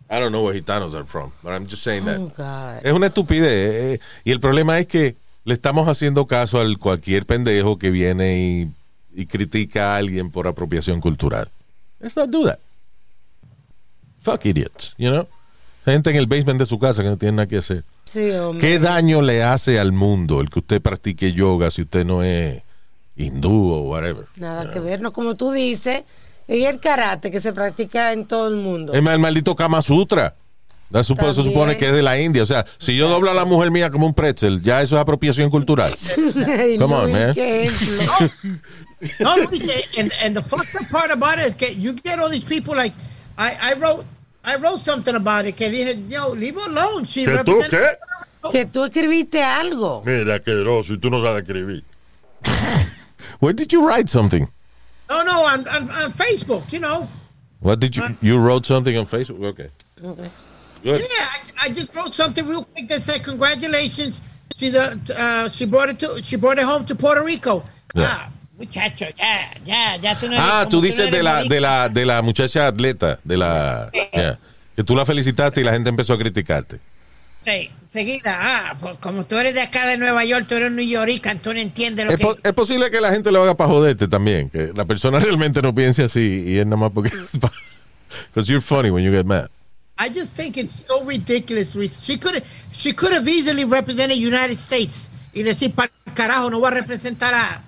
I don't know where gitanos are from, but I'm just saying that. Oh, God. Es una estupidez. eh, eh, y el problema es que le estamos haciendo caso al cualquier pendejo que viene y, y critica a alguien por apropiación cultural. Let's not do that. Fuck idiots, you know? Gente en el basement de su casa que no tiene nada que hacer. Sí, hombre. ¿Qué daño le hace al mundo el que usted practique yoga si usted no es hindú o whatever? Nada que ver, no como tú dices, y el karate que se practica en todo el mundo. Es más, el maldito Kama Sutra. Da- supo- Se supone que es de la India. O sea, si yo doblo a la mujer mía como un pretzel, ya eso es apropiación cultural. [laughs] Come on, man. [laughs] No, eh, and, and the fucked up part about it is que you get all these people like, I, I wrote, I wrote something about it que dije, yo, leave her alone. She ¿Que tú represents- qué? que tú escribiste algo. Mira, asqueroso, y tú no sabes escribir. [laughs] Where did you write something? No, no, on, on, on Facebook, you know. What did you you wrote something on Facebook? Okay. Okay. Good. Yeah, I, I just wrote something real quick that said congratulations. She the uh, she brought it to she brought it home to Puerto Rico. Yeah. Ah, muchacho, ya, ya, ya tú no eres Ah, tú no dices eres de la de la de la muchacha atleta, de la yeah, que tú la felicitaste y la gente empezó a criticarte. Sí, seguida, ah, pues como tú eres de acá de Nueva York, tú eres New York, tú no entiendes lo Es, que po- es posible que la gente lo haga para joderte también, que la persona [laughs] realmente no piense así y es nada más porque because you're funny when you get mad. I just think it's so ridiculous. She could she could have easily represented United States y decir, para carajo, no voy a representar a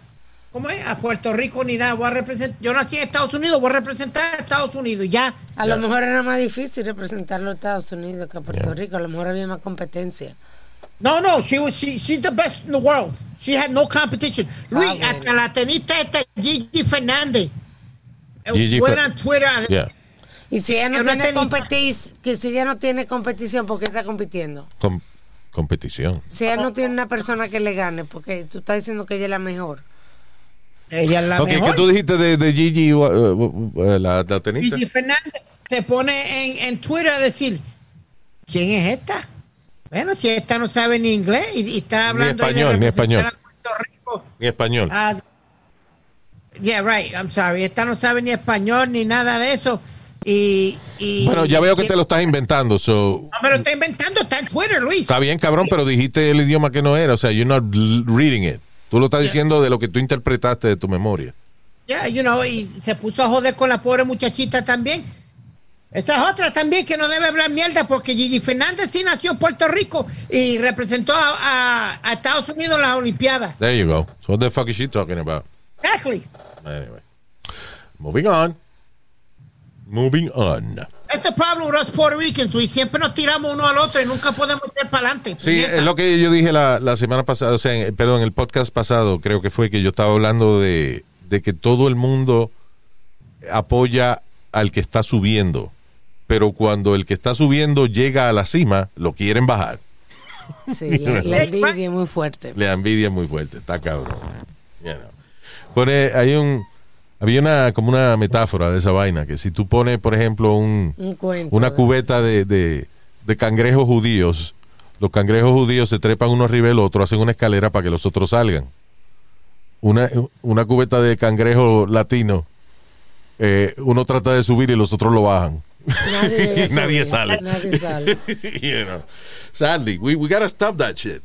¿cómo es? A Puerto Rico ni nada, voy a representar, yo nací en Estados Unidos, voy a representar a Estados Unidos y ya. A lo mejor era más difícil representarlo a Estados Unidos que a Puerto Rico. A lo mejor había más competencia. No, no, she was she she's the best in the world. She had no competition. Luis, bueno. hasta la tenista esta Gigi Fernández. eh, Gigi Twitter. Yeah. Y si ella no Es una tiene tenista. competis- que si ella no tiene competición, ¿por qué está compitiendo? Com- competición. Si ella no tiene una persona que le gane, porque tú estás diciendo que ella es la mejor. Ella es la Ok, mejor. ¿qué tú dijiste de, de Gigi, uh, uh, uh, la, la tenista? Gigi Fernández se pone en, en Twitter a decir, ¿quién es esta? Bueno, si esta no sabe ni inglés y, y está hablando ella español, ni español. a Puerto Rico. En español. Ah, yeah, right, I'm sorry. Esta no sabe ni español ni nada de eso. Y, y Bueno, ya veo que te lo estás inventando, so No me lo está inventando, está en Twitter, Luis. está bien, cabrón, pero dijiste el idioma que no era, o sea, you're not reading it. Tú lo estás diciendo de lo que tú interpretaste de tu memoria. Ya, you know, y se puso a joder con la pobre muchachita también. Esa es otra también que no debe hablar mierda porque Gigi Fernández sí nació en Puerto Rico y representó a, a- a Estados Unidos en las Olimpiadas. There you go. So what the fuck is she talking about? Exactly. Anyway. Moving on. Moving on. The problem with us Puerto Ricans, Luis. Siempre nos tiramos uno al otro y nunca podemos ir para adelante. Sí, es lo que yo dije la, la semana pasada, o sea, en- perdón, el podcast pasado creo que fue que yo estaba hablando de, de que todo el mundo apoya al que está subiendo, pero cuando el que está subiendo llega a la cima, lo quieren bajar. Sí, [laughs] la, la envidia es muy fuerte. La envidia es muy fuerte, está cabrón. You know. Pone, hay un, había una, como una metáfora de esa vaina, que si tú pones, por ejemplo, un, Un cuento. una cubeta de, de, de cangrejos judíos, los cangrejos judíos se trepan uno arriba del otro, hacen una escalera para que los otros salgan. Una, una cubeta de cangrejo latino, eh, uno trata de subir y los otros lo bajan. Nadie, [laughs] sale. Nadie sale. [laughs] you know. Sadly, we, we gotta stop that shit.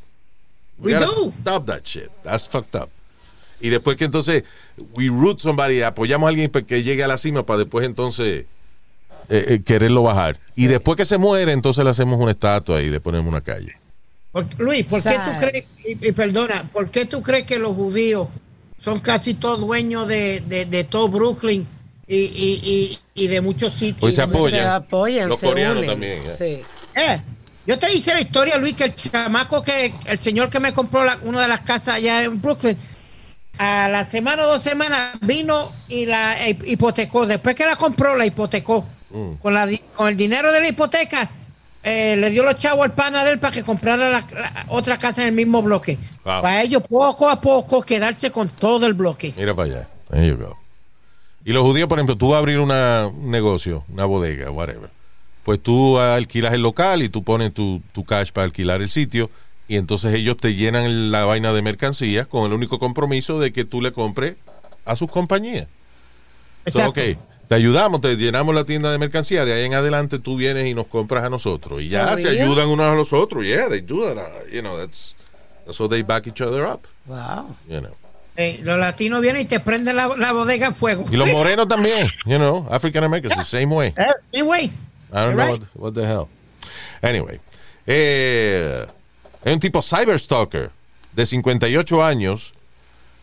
We gotta do. Stop that shit. That's fucked up. Y después que entonces we root somebody, apoyamos a alguien para que llegue a la cima para después entonces eh, eh, quererlo bajar. Y después que se muere, entonces le hacemos una estatua y le ponemos una calle. Por- Luis, ¿por qué tú crees, y, y perdona, ¿por qué tú crees que los judíos son casi todos dueños de, de, de todo Brooklyn y, y, y, y de muchos sitios? Pues se apoyan. Se apoyan, Los se coreanos unen. también, eh. Sí. Eh, yo te hice la historia, Luis, que el chamaco que, el señor que me compró la- una de las casas allá en Brooklyn, a la semana o dos semanas vino y la hipotecó. Después que la compró, la hipotecó. Mm. Con, la, con el dinero de la hipoteca, eh, le dio los chavos al pana de él para que comprara la, la otra casa en el mismo bloque. Wow. Para ellos, poco a poco, quedarse con todo el bloque. Mira para allá. There you go. Y los judíos, por ejemplo, tú vas a abrir una, un negocio, una bodega, whatever. Pues tú alquilas el local y tú pones tu, tu cash para alquilar el sitio y entonces ellos te llenan la vaina de mercancías con el único compromiso de que tú le compres a sus compañías. So, Exacto. ok, te ayudamos, te llenamos la tienda de mercancía, de ahí en adelante tú vienes y nos compras a nosotros. Y ya se real? ayudan unos a los otros. Yeah, they do that. uh, you know, that's, that's how they back each other up. Wow. You know. Eh, los latinos vienen y te prenden la, la bodega en fuego. Y los [laughs] morenos también, you know, African Americans, the same way. Eh, anyway, I don't you're know right. what, what the hell. Anyway, eh, un tipo cyberstalker de 58 años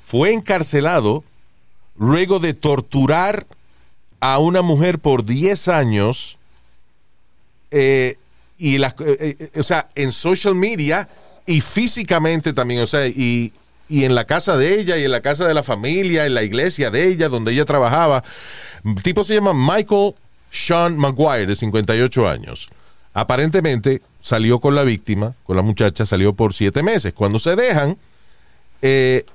fue encarcelado luego de torturar a una mujer por 10 años eh, y eh, eh, o sea, en social media y físicamente también, o sea, y, y en la casa de ella y en la casa de la familia, en la iglesia de ella, donde ella trabajaba. El tipo se llama Michael Sean Maguire, de 58 años. Aparentemente salió con la víctima, con la muchacha, salió por siete meses. Cuando se dejan, eh,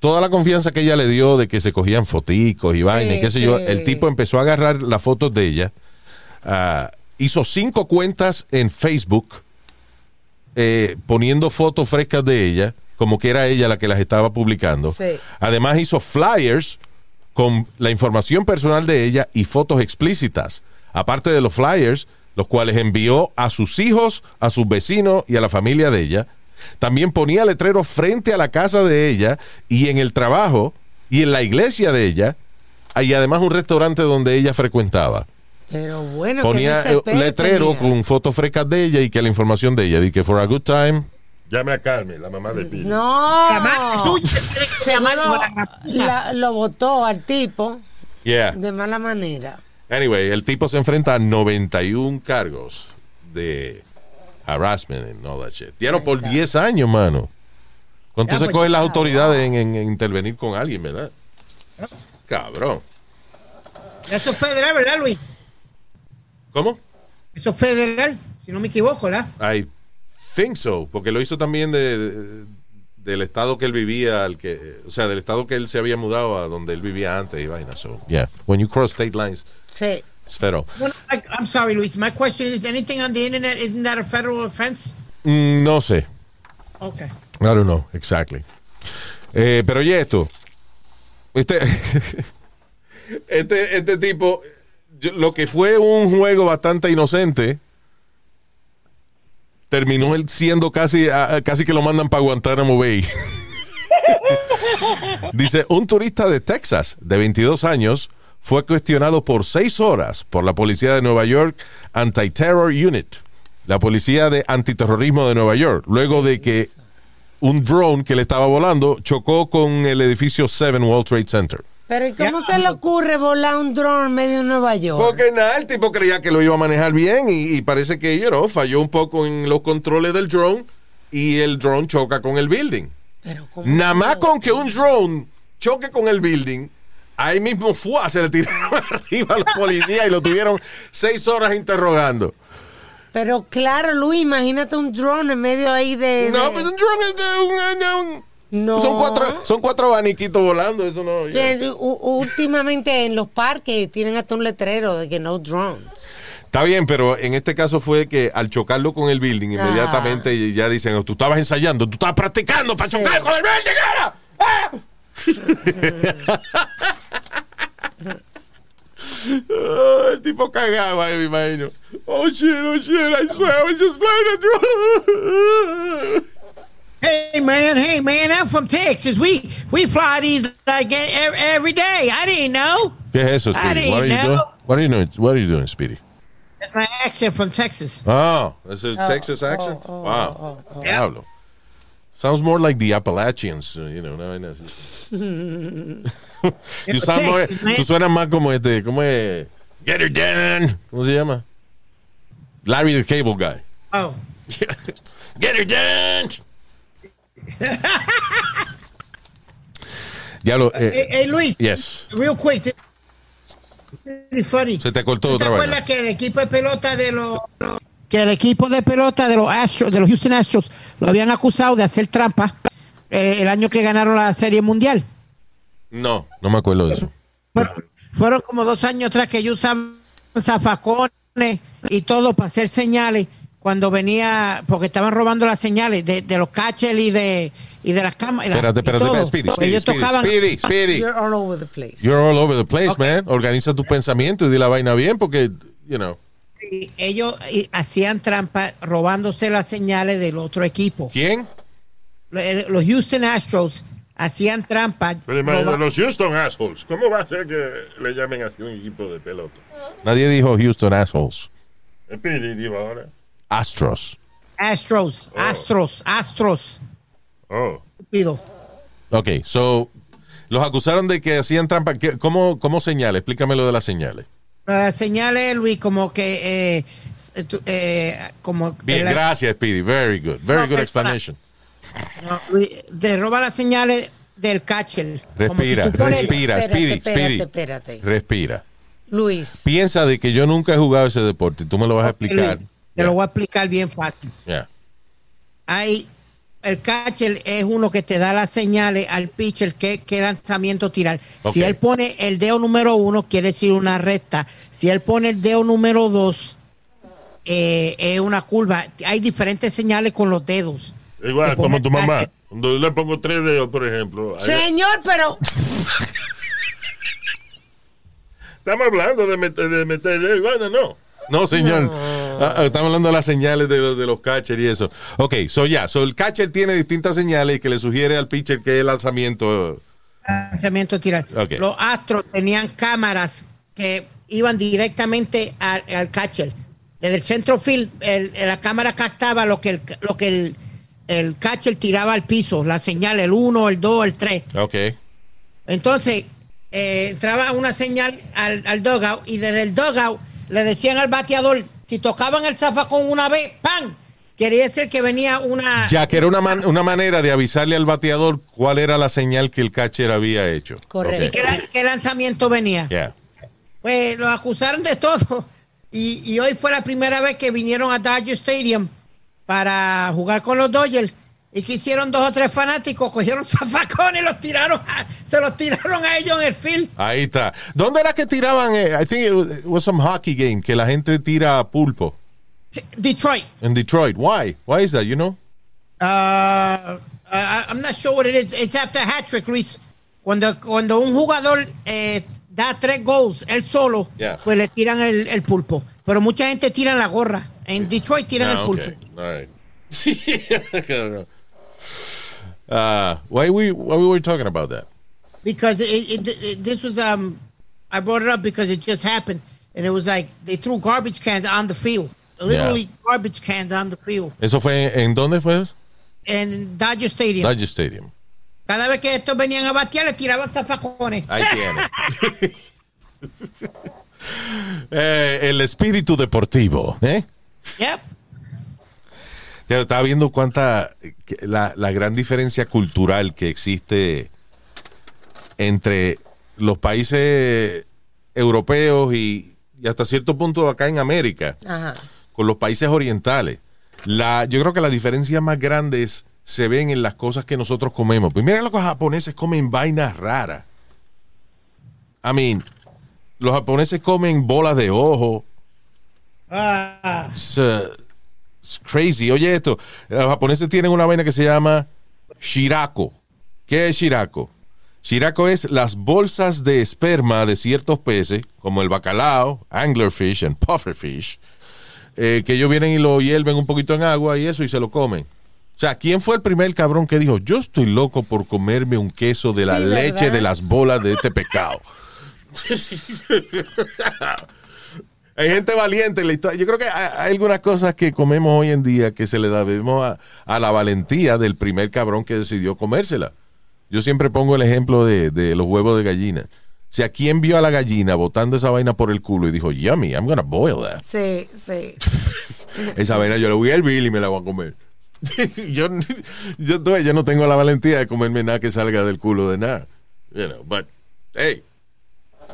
toda la confianza que ella le dio de que se cogían foticos y vaina y qué sé yo, sí. el tipo empezó a agarrar las fotos de ella, ah, hizo cinco cuentas en Facebook eh, poniendo fotos frescas de ella, como que era ella la que las estaba publicando. Sí. Además hizo flyers con la información personal de ella y fotos explícitas. Aparte de los flyers, los cuales envió a sus hijos, a sus vecinos y a la familia de ella. También ponía letreros frente a la casa de ella y en el trabajo y en la iglesia de ella. Y además un restaurante donde ella frecuentaba. Pero bueno, Ponía que no se eh, letrero tenía. con fotos frescas de ella y que la información de ella. Dice que for a good time. Llame a Carmen, la mamá de Pili. No. Además, suya, tiene que Seguro llamarlo a la puta. la- lo votó al tipo Yeah. de mala manera. Anyway, el tipo se enfrenta a 91 cargos de harassment and all that shit. Por 10 años, mano. ¿Cuánto Ya, se pues, cogen las autoridades en, en- en intervenir con alguien, verdad? Cabrón. Eso es federal, ¿verdad, Luis? ¿Cómo? Eso es federal, si no me equivoco, ¿verdad? I think so, porque lo hizo también de, de- del estado que él vivía, al que, o sea, del estado que él se había mudado a donde él vivía antes y vaina. So, yeah, when you cross state lines, Sí. it's federal. Bueno, I- I'm sorry, Luis. My question is, anything on the internet, isn't that a federal offense? Mm, no sé. Okay. I don't know, exactly. Eh, pero oye esto. Este, [laughs] este, este tipo, yo- lo que fue un juego bastante inocente, terminó él siendo casi, a- casi que lo mandan para Guantánamo Bay. [laughs] Dice, un turista de Texas de 22 años fue cuestionado por seis horas por la policía de Nueva York Anti-Terror Unit, la policía de antiterrorismo de Nueva York, luego de que un drone que le estaba volando chocó con el edificio 7 World Trade Center. Pero ¿y cómo se le ocurre volar un drone en medio de Nueva York? Porque nada, el tipo creía que lo iba a manejar bien y, y parece que, you know, falló un poco en los controles del drone y el drone choca con el building. Pero ¿cómo Nada más con que un drone choque con el building, ahí mismo fue, se le tiraron [laughs] arriba a los policías y lo tuvieron seis horas interrogando. Pero claro, Luis, imagínate un drone en medio ahí de... No, pero un drone es de un- de un- No. Son cuatro, son cuatro abaniquitos volando, eso no. Últimamente en los parques tienen hasta un letrero de que no drones. Está bien, pero en este caso fue que al chocarlo con el building, inmediatamente ya dicen, "Oh, tú estabas ensayando, tú estabas practicando para chocar con el building. ahora". ¡Ah! Ah, [laughs] el tipo cagaba, me imagino. Oh shit, oh shit, I swear I was just flying a drone. Hey man, hey man, I'm from Texas. We we fly these like every, every day. I didn't know. ¿Qué es eso, I Speedy? What are you didn't doing? What are you doing? What are you doing, Speedy? That's my accent from Texas. Oh, that's a Oh, Texas oh, accent. oh, wow. oh, oh. Diablo. Sounds more like the Appalachians, uh, you know. No, no, [laughs] [laughs] you sound more, tú suenas más como este, como es? Get her done. ¿Cómo se llama? Larry the Cable Guy. Oh. [laughs] Get her done. [laughs] Diablo. Hey, Eh, hey, Luis. yes. Real quick. is funny. Se te cortó ¿Tú otra ¿Te vez. acuerdas que el equipo de pelota de los que el equipo de pelota de los Astros, de los Houston Astros, lo habían acusado de hacer trampa eh, el año que ganaron la Serie Mundial? No, no me acuerdo de eso. Fueron como dos años atrás que ellos usaban zafacones y todo para hacer señales cuando venía, porque estaban robando las señales de, de los catchers y de, y de las cámaras. Espérate, espérate, espérate, Speedy, Speedy, ellos Speedy, tocaban. Speedy, Speedy. You're all over the place. You're all over the place, man. Organiza tu pensamiento y di la vaina bien porque, you know. y ellos hacían trampa robándose las señales del otro equipo. ¿Quién? Los, Houston Astros hacían trampa. Pero imagina, los Houston Assholes. ¿Cómo va a ser que le llamen así a un equipo de pelota? Nadie dijo Houston Assholes. Speedy dijo ahora. Astros. Astros, Astros, Astros. Oh. Estúpido. Ok, so, los acusaron de que hacían trampa. ¿Qué- ¿Cómo, cómo señales? Explícame lo de las señales. Las señales, Luis, como que. eh, eh, como Bien, gracias, Speedy. Very good. Very No, good explanation. no, Luis, te roba las señales del catcher. Si Respira, pones- respira, Speedy, espérate, Speedy. espérate. Respira. Luis, Piensa de que yo nunca he jugado ese deporte. Tú me lo vas a explicar. Luis, te lo voy a explicar bien fácil. Yeah. Hay el catcher es uno que te da las señales al pitcher qué, qué lanzamiento tirar. Si él pone el dedo número uno, quiere decir una recta. Si él pone el dedo número dos, eh, es una curva. Hay diferentes señales con los dedos. Igual, como tu mamá. catcher. Cuando yo le pongo tres dedos, por ejemplo. señor, pero Estamos hablando de meter, de meter dedos. Bueno, no. No, señor. Ah, estamos hablando de las señales de, los- de los catchers y eso. Ok, so ya. So el catcher tiene distintas señales que le sugiere al pitcher que es el lanzamiento. lanzamiento tirar. Ok. Los Astros tenían cámaras que iban directamente al, al catcher. Desde el centro field, el- la cámara captaba lo que el, lo que el, el catcher tiraba al piso, la señal, el 1, el 2, el 3. Ok. Entonces, eh, entraba una señal al, al dugout y desde el dugout le decían al bateador, si tocaban el zafacón una vez, ¡pam! Quería decir que venía una... Ya que era una, man- una manera de avisarle al bateador cuál era la señal que el catcher había hecho. Correcto. ¿Y qué lanzamiento venía? Yeah. Pues lo acusaron de todo. Y, y hoy fue la primera vez que vinieron a Dodger Stadium para jugar con los Dodgers. Y que hicieron dos o tres fanáticos, cogieron [laughs] zafacones y los tiraron, a- se los tiraron a ellos en el field. Ahí está. ¿Dónde era que tiraban? eh, I think it was, some hockey game que la gente tira pulpo. Detroit. En Detroit. Why? Why is that? You know? Uh, I- I'm not sure what it is. It's after hat trick, Luis. Cuando, cuando un jugador eh, da tres goals, él solo, Yeah. pues le tiran el, el pulpo. Pero mucha gente tira la gorra. En Detroit tiran Ah, el pulpo. okay. All right. [laughs] [laughs] Uh, why we why we were talking about that? because it, it, it, this was um I brought it up because it just happened and it was like they threw garbage cans on the field, literally garbage cans on the field, ¿Eso fue en dónde fue? eso? en Dodger Stadium. Dodger Stadium. Cada vez que estos venían a batear le tiraban zafacones. Ahí tiene. [laughs] [laughs] Eh, el espíritu deportivo, ¿eh? Yep. Ya estaba viendo cuánta que la, la gran diferencia cultural que existe entre los países europeos y, y hasta cierto punto acá en América Ajá. con los países orientales. La, yo creo que las diferencias más grandes se ven en las cosas que nosotros comemos. Pues mira, los japoneses comen vainas raras. I mean, los japoneses comen bolas de ojo. Ah, it's crazy. Oye, esto, los japoneses tienen una vaina que se llama shirako. ¿Qué es shirako? Shirako es las bolsas de esperma de ciertos peces, como el bacalao, anglerfish and pufferfish, eh, que ellos vienen y lo hierven un poquito en agua y eso y se lo comen. O sea, ¿quién fue el primer cabrón que dijo, yo estoy loco por comerme un queso de la Sí, leche ¿verdad? de las bolas de este pecado? [laughs] Hay gente valiente en la historia. Yo creo que hay, algunas cosas que comemos hoy en día que se le debemos a, a la valentía del primer cabrón que decidió comérsela. Yo siempre pongo el ejemplo de, de los huevos de gallina. O sea, ¿quién vio a la gallina botando esa vaina por el culo y dijo, yummy, I'm gonna boil that? Sí, sí. [laughs] Esa vaina yo la voy a hervir y me la voy a comer. [laughs] yo, yo, yo no tengo la valentía de comerme nada que salga del culo de nada. You know, but, hey,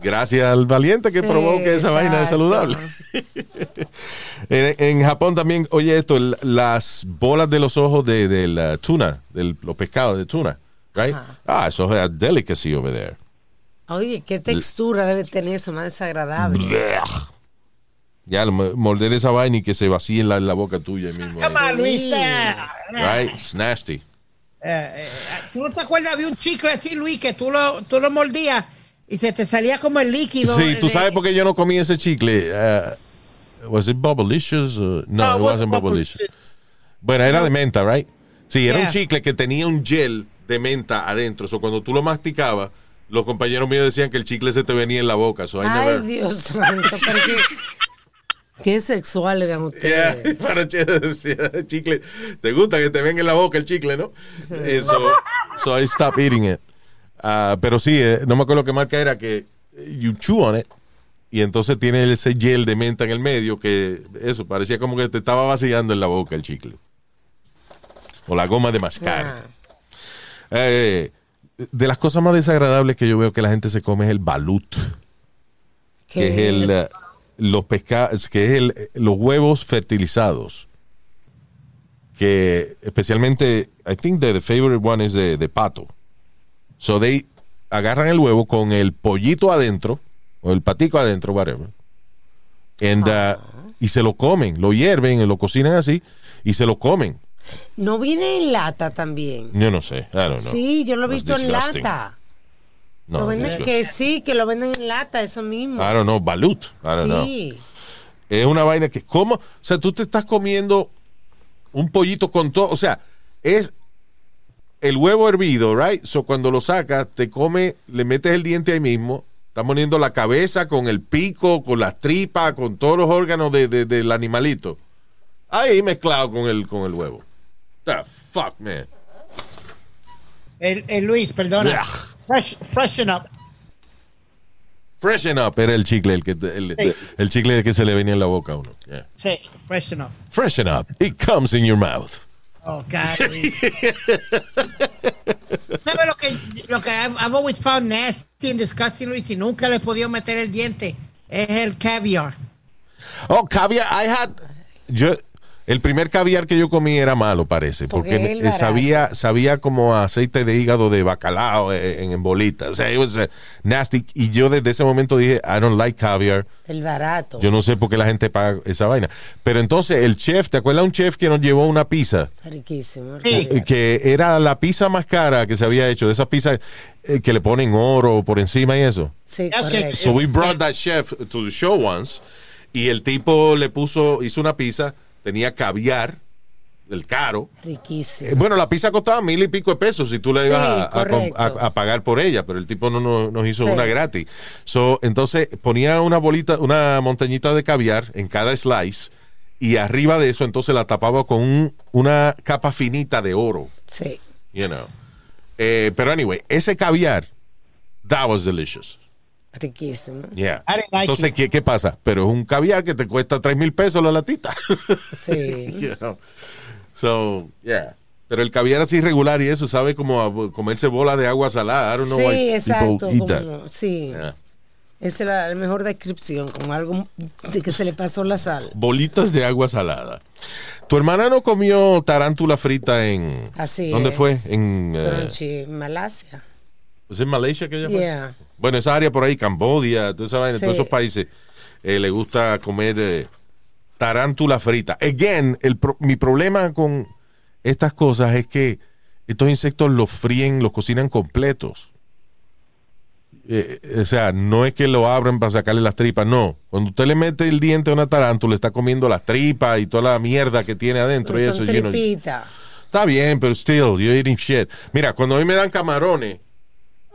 gracias al valiente que Sí, probó que esa vaina es saludable. [laughs] en, en Japón también, oye esto, el- las bolas de los ojos de, de la tuna, de los pescados de tuna, right? Ajá. Ah, eso es a delicacy over there. Oye, qué textura debe tener eso, más desagradable. Blech. Ya, mo- morder esa vaina y que se vacíe en la, en la boca tuya mismo. come on, Luis. eh, Right? It's nasty. eh, eh, ¿Tú no te acuerdas? Había un chicle así, Luis, que tú lo, tú lo mordías y se te salía como el líquido. Sí, tú de- sabes por qué yo no comí ese chicle. Uh, was it Bubblicious? Uh, no, No, it it wasn't Bubblicious. Bueno, era de menta, right? Sí, era un chicle que tenía un gel de menta adentro. So, cuando tú lo masticabas, los compañeros míos decían que el chicle se te venía en la boca. So, I Ay, never- Dios santo, qué, sexual eran ustedes. Yeah, [laughs] para chicle. Te gusta que te venga en la boca el chicle, ¿no? Eso. So I stopped eating it. Ah, pero sí, eh, no me acuerdo qué marca era que you chew on it y entonces tiene ese gel de menta en el medio que eso parecía como que te estaba vaciando en la boca el chicle. O la goma de mascar. Ah, Eh, de las cosas más desagradables que yo veo que la gente se come es el balut que es el eh, los pescados que es el, eh, los huevos fertilizados que especialmente I think the favorite one is de, de pato so they agarran el huevo con el pollito adentro o el patico adentro whatever and, uh, y se lo comen lo hierven lo cocinan así y se lo comen No viene en lata también. yo no sé I don't know Sí, yo lo he That's visto en lata. No, lo venden que sí, que lo venden en lata, eso mismo. I don't know balut I don't know sí. Es una vaina que, ¿cómo? O sea, tú te estás comiendo un pollito con todo. O sea, es el huevo hervido, right? So, cuando lo sacas, te come, le metes el diente ahí mismo. Estás poniendo la cabeza con el pico, con las tripas, con todos los órganos de- de- del animalito. Ahí mezclado con el, con el huevo. The fuck, man. El, el Luis, perdona. Fresh, freshen up. Freshen up era el chicle, el, que, el, Sí. el chicle que se le venía en la boca a uno. Yeah. Sí, freshen up. Freshen up. It comes in your mouth. Oh, God. ¿Sabes lo que, lo que I've, I've always found nasty and disgusting, Luis, y nunca le he podido meter el diente? Es el caviar. Oh, caviar. I had. Yo, el primer caviar que yo comí era malo, parece. Porque Porque, eh, sabía, sabía como aceite de hígado de bacalao eh, en, en bolita. O sea, it was, eh, nasty. Y yo desde ese momento dije, I don't like caviar. El barato. Yo no sé por qué la gente paga esa vaina. Pero entonces el chef, ¿te acuerdas un chef que nos llevó una pizza? Riquísimo. Sí. Eh, Que era la pizza más cara que se había hecho. De esa pizza eh, que le ponen oro por encima y eso. Sí, Ok. correcto. So we brought that chef to the show once y el tipo le puso, hizo una pizza, tenía caviar el caro. Riquísimo. Eh, Bueno, la pizza costaba mil y pico de pesos si tú le ibas a, a com- correcto. a- a pagar por ella, pero el tipo no, no- nos hizo Sí. una gratis. So, entonces ponía una bolita, una montañita de caviar en cada slice y arriba de eso entonces la tapaba con un- una capa finita de oro, Sí. you know. Eh, pero anyway, ese caviar, that was delicious. Riquísimo. Yeah. I didn't like Entonces. ¿qué, qué pasa? Pero es un caviar que te cuesta tres mil pesos la latita. Sí. [laughs] You know. So, yeah. Pero el caviar así regular y eso, sabe como a comerse bola de agua salada. I don't know why Sí, exacto. como- sí. Yeah. Esa es la, la mejor descripción, como algo de que se le pasó la sal. Bolitas de agua salada. Tu hermana no comió tarántula frita en. Así ¿Dónde es. fue? En. Chi- Malasia. ¿Es en Malaysia que ella fue? Yeah. Bueno, esa área por ahí, Cambodia, toda esa vaina, todos esos países eh, le gusta comer eh, tarántula frita. Again, el pro- mi problema con estas cosas es que estos insectos los fríen, los cocinan completos. Eh, o sea, no es que lo abren para sacarle las tripas, no. Cuando usted le mete el diente a una tarántula, está comiendo las tripas y toda la mierda que tiene adentro. Pero y eso, tripitas. Está bien, pero still, you're eating shit. Mira, cuando a mí me dan camarones,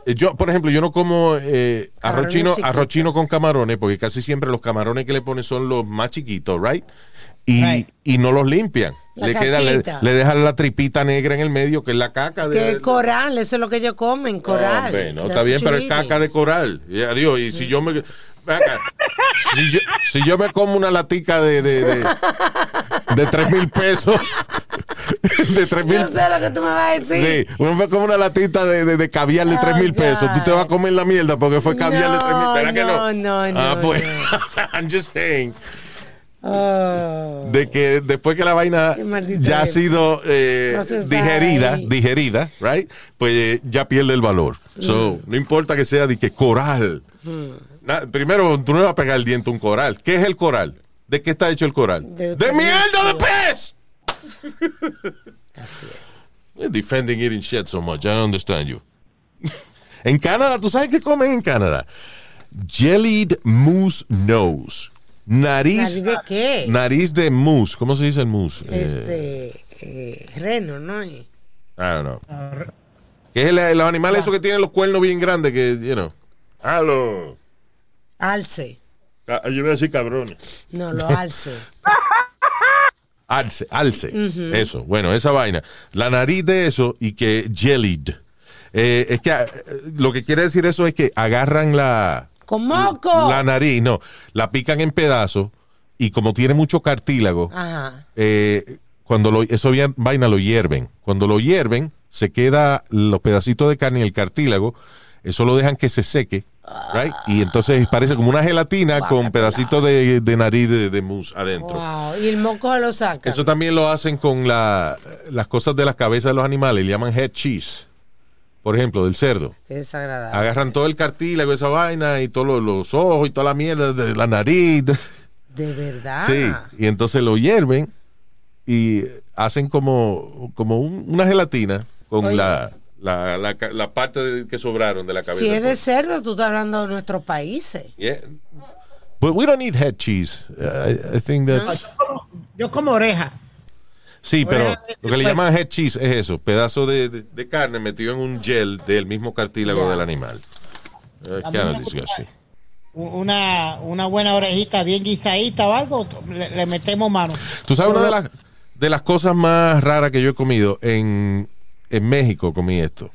yo, por ejemplo, yo no como eh, arroz, chino, arroz chino con camarones, porque casi siempre los camarones que le ponen son los más chiquitos, right? Y, Right. y no los limpian. La le, queda, le, dejan la tripita negra en el medio, que es la caca de. Que coral, eso es lo que ellos comen, No, coral. hombre, no, está bien, pero es caca de coral. Y adiós, y si yo me. Si, yo, si yo me como una latica de, de, de, de 3 mil pesos. [laughs] De 3 mil Yo sé lo que tú me vas a decir. Sí, uno fue como una latita de, de, de caviar de 3 mil Oh, pesos. Tú te vas a comer la mierda porque fue caviar de 3 mil No, ¿Verdad que no? no, no, Ah, pues. no. [laughs] I'm just saying. Oh. De que después que la vaina ya ha sido eh, digerida, ahí. digerida, right? Pues eh, ya pierde el valor. So, Mm. no importa que sea de que coral. Na- primero, tú no le vas a pegar el diente a un coral. ¿Qué es el coral? ¿De qué está hecho el coral? De ¡De, mierda de pez! Así es. Defending eating shit so much. I don't understand you. [laughs] en Canadá, ¿tú sabes qué comen en Canadá? Jellied moose nose. Nariz. ¿Nariz de qué? Nariz de moose. ¿Cómo se dice el moose? Eh, Este, eh, reno, ¿no? I don't know. Que es el- los animales esos que tienen los cuernos bien grandes que, you know. Halo. Alce. Ah, Yo iba a decir cabrones. No, lo [laughs] alce. Alce, alce. Eso, bueno, esa vaina. La nariz de eso y que jellied. Eh, es que eh, lo que quiere decir eso es que agarran la, ¡Con moco! la nariz, no, la pican en pedazos y como tiene mucho cartílago, Ajá. eh, cuando lo, eso bien- vaina lo hierven. Cuando lo hierven, se queda los pedacitos de carne y el cartílago, eso lo dejan que se seque, right? Y entonces parece como una gelatina con pedacitos de, de nariz de, de mousse adentro. Wow. Y el moco lo saca. Eso también lo hacen con la- las cosas de las cabezas de los animales, le llaman head cheese. Por ejemplo, del cerdo. Qué desagradable. Agarran todo el cartílago, esa vaina, y todos los, los ojos y toda la mierda de la nariz. De verdad. Sí, y entonces lo hierven y hacen como, como un- una gelatina con Oye. la, la, la parte de- que sobraron de la cabeza. Si es de cerdo, tú estás hablando de nuestros países. Yeah. But we don't eat head cheese. I, I think that's... Yo como oreja. Sí, pero lo que le llaman head cheese es eso, pedazo de, de- de carne metido en un gel del mismo cartílago del animal. Uh, Una, una buena orejita bien guisadita o algo, le, le metemos mano. Tú sabes una de las, de las cosas más raras que yo he comido en, en México comí esto.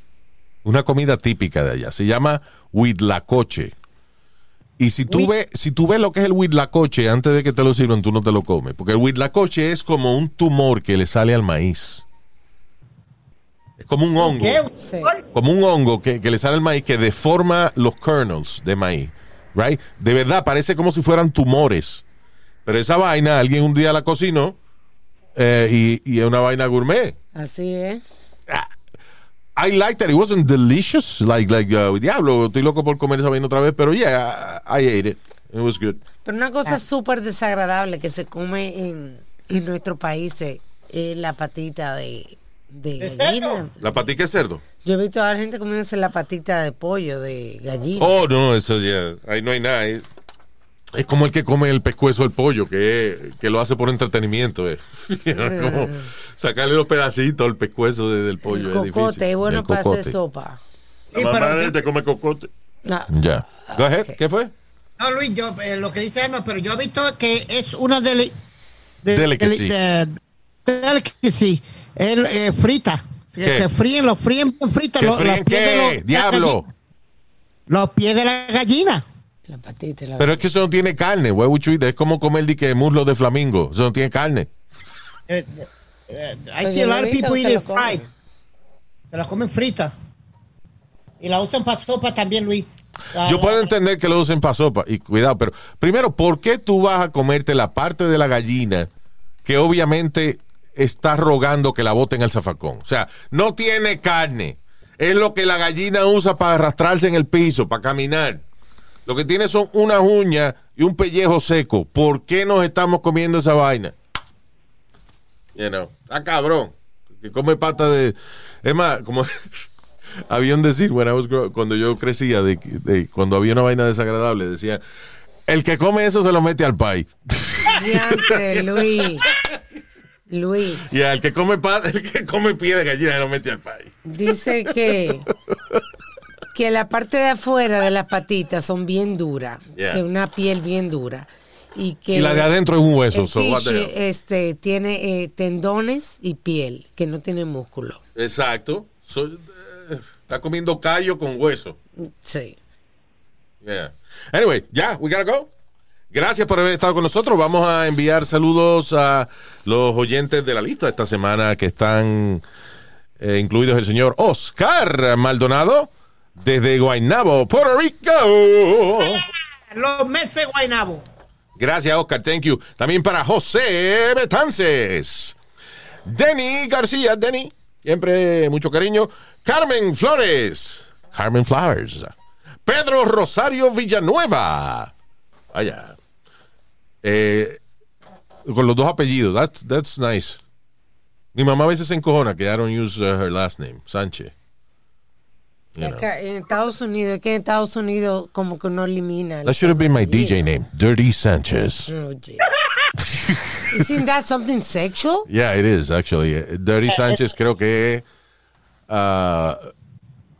Una comida típica de allá. Se llama huitlacoche. Y si tú, ves, si tú ves lo que es el huitlacoche antes de que te lo sirvan, tú no te lo comes. Porque el huitlacoche es como un tumor que le sale al maíz. Es como un hongo. Como un hongo que, que le sale al maíz que deforma los kernels de maíz. Right? De verdad, parece como si fueran tumores. Pero esa vaina, alguien un día la cocinó eh, y, y es una vaina gourmet. Así es. I liked it. It wasn't delicious. Like, like, uh, diablo, estoy loco por comer esa vaina otra vez. Pero yeah, I, I ate it. It was good. Pero una cosa súper desagradable que se come en, en nuestros países es la patita de, de ¿De gallina. ¿La patica de cerdo? Yo he visto a la gente comiéndose la patita de pollo, de gallina. Oh, no, eso ya. Ahí no hay nada. Es como el que come el pescuezo del pollo, que, que lo hace por entretenimiento. eh. [laughs] como sacarle los pedacitos al pescuezo de- del pollo. es Cocote, difícil. bueno El para cocote. hacer sopa. La mamá de él te come cocote. No. Ya. Go ahead. ¿Qué fue? No, Luis, yo, eh, lo que dice Emma, pero yo he visto que es una deli de, Delicacy. de- de- delicacy. El, eh, frita. Que ¿Qué? se fríen, los fríen bien fritos. ¿Qué los, fríen los pies de qué? los- Diablo. Los pies de la gallina. La patita y la Pero es que eso no tiene carne, why would you eat? Es como comer que muslo de flamingo. Eso no tiene carne. Eh, eh, I Pues see a lot lo of he visto, people se eat it comen. fried. Se la comen frita. Y la usan para sopa también, Luis. La- Yo puedo entender que lo usen para sopa, y cuidado, pero primero, ¿por qué tú vas a comerte la parte de la gallina que obviamente está rogando que la boten al zafacón? O sea, no tiene carne. Es lo que la gallina usa para arrastrarse en el piso, para caminar. Lo que tiene son unas uñas y un pellejo seco. ¿Por qué nos estamos comiendo esa vaina? You know, está cabrón. Que come pata de. Es más, como [laughs] había un decir when I was grow- cuando yo crecía, de, de- cuando había una vaina desagradable, decía: el que come eso se lo mete al pay. Luis. Luis. Y el que come pata, [laughs] el que come pie de gallina se lo mete al pay. Dice que, que la parte de afuera de las patitas son bien duras, Yeah. que una piel bien dura. Y, que Y la de adentro es un hueso, el so este, tiene eh, tendones y piel, que no tiene músculo. Exacto. So- eh, está comiendo callo con hueso. Sí. Yeah. Anyway, ya, we gotta go. Gracias por haber estado con nosotros. Vamos a enviar saludos a los oyentes de la lista esta semana que están eh, incluidos el señor Oscar Maldonado desde Guaynabo, Puerto Rico. Los meses guaynabo. Gracias, Oscar. Thank you. También para José Betances. Denny García. Denny, siempre mucho cariño. Carmen Flores. Carmen Flowers. Pedro Rosario Villanueva. Vaya. Eh, con los dos apellidos. That's, that's nice. Mi mamá a veces se encojona que I don't use uh, her last name. Sánchez. You know. Acá en Estados Unidos, que en Estados Unidos como que no elimina. el That should have been my. DJ name. Dirty Sanchez. Oh. Isn't that something sexual? Yeah, it is, actually. Dirty Sánchez creo que ah,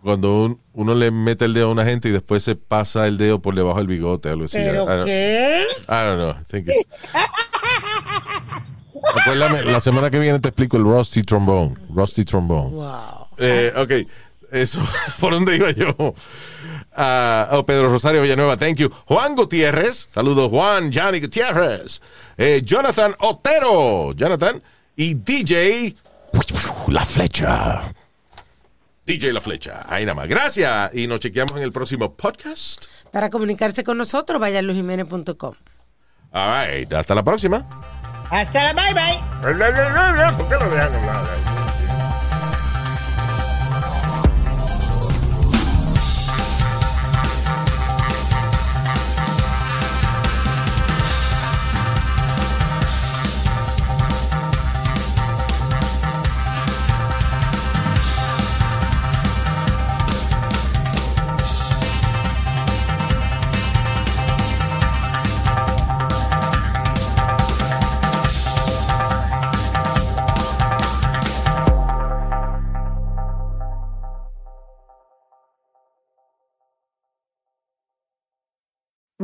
cuando un- uno le mete el dedo a una gente y después se pasa el dedo por debajo del bigote, algo así. I- I ¿Pero don't- qué? I don't know. I think it- Acuérdame, la semana que viene te explico el Rusty Trombone. Rusty Trombone. Wow. Eh, ok, eso, [laughs] ¿por dónde iba yo? Oh, Pedro Rosario Villanueva, thank you. Juan Gutiérrez, saludos Juan, Johnny Gutiérrez. Eh, Jonathan Otero, Jonathan. Y DJ La Flecha. DJ La Flecha, ahí nada más. Gracias y nos chequeamos en el próximo podcast. Para comunicarse con nosotros, vaya a luisjiménez.com. All right, hasta la próxima. Hasta la bye bye.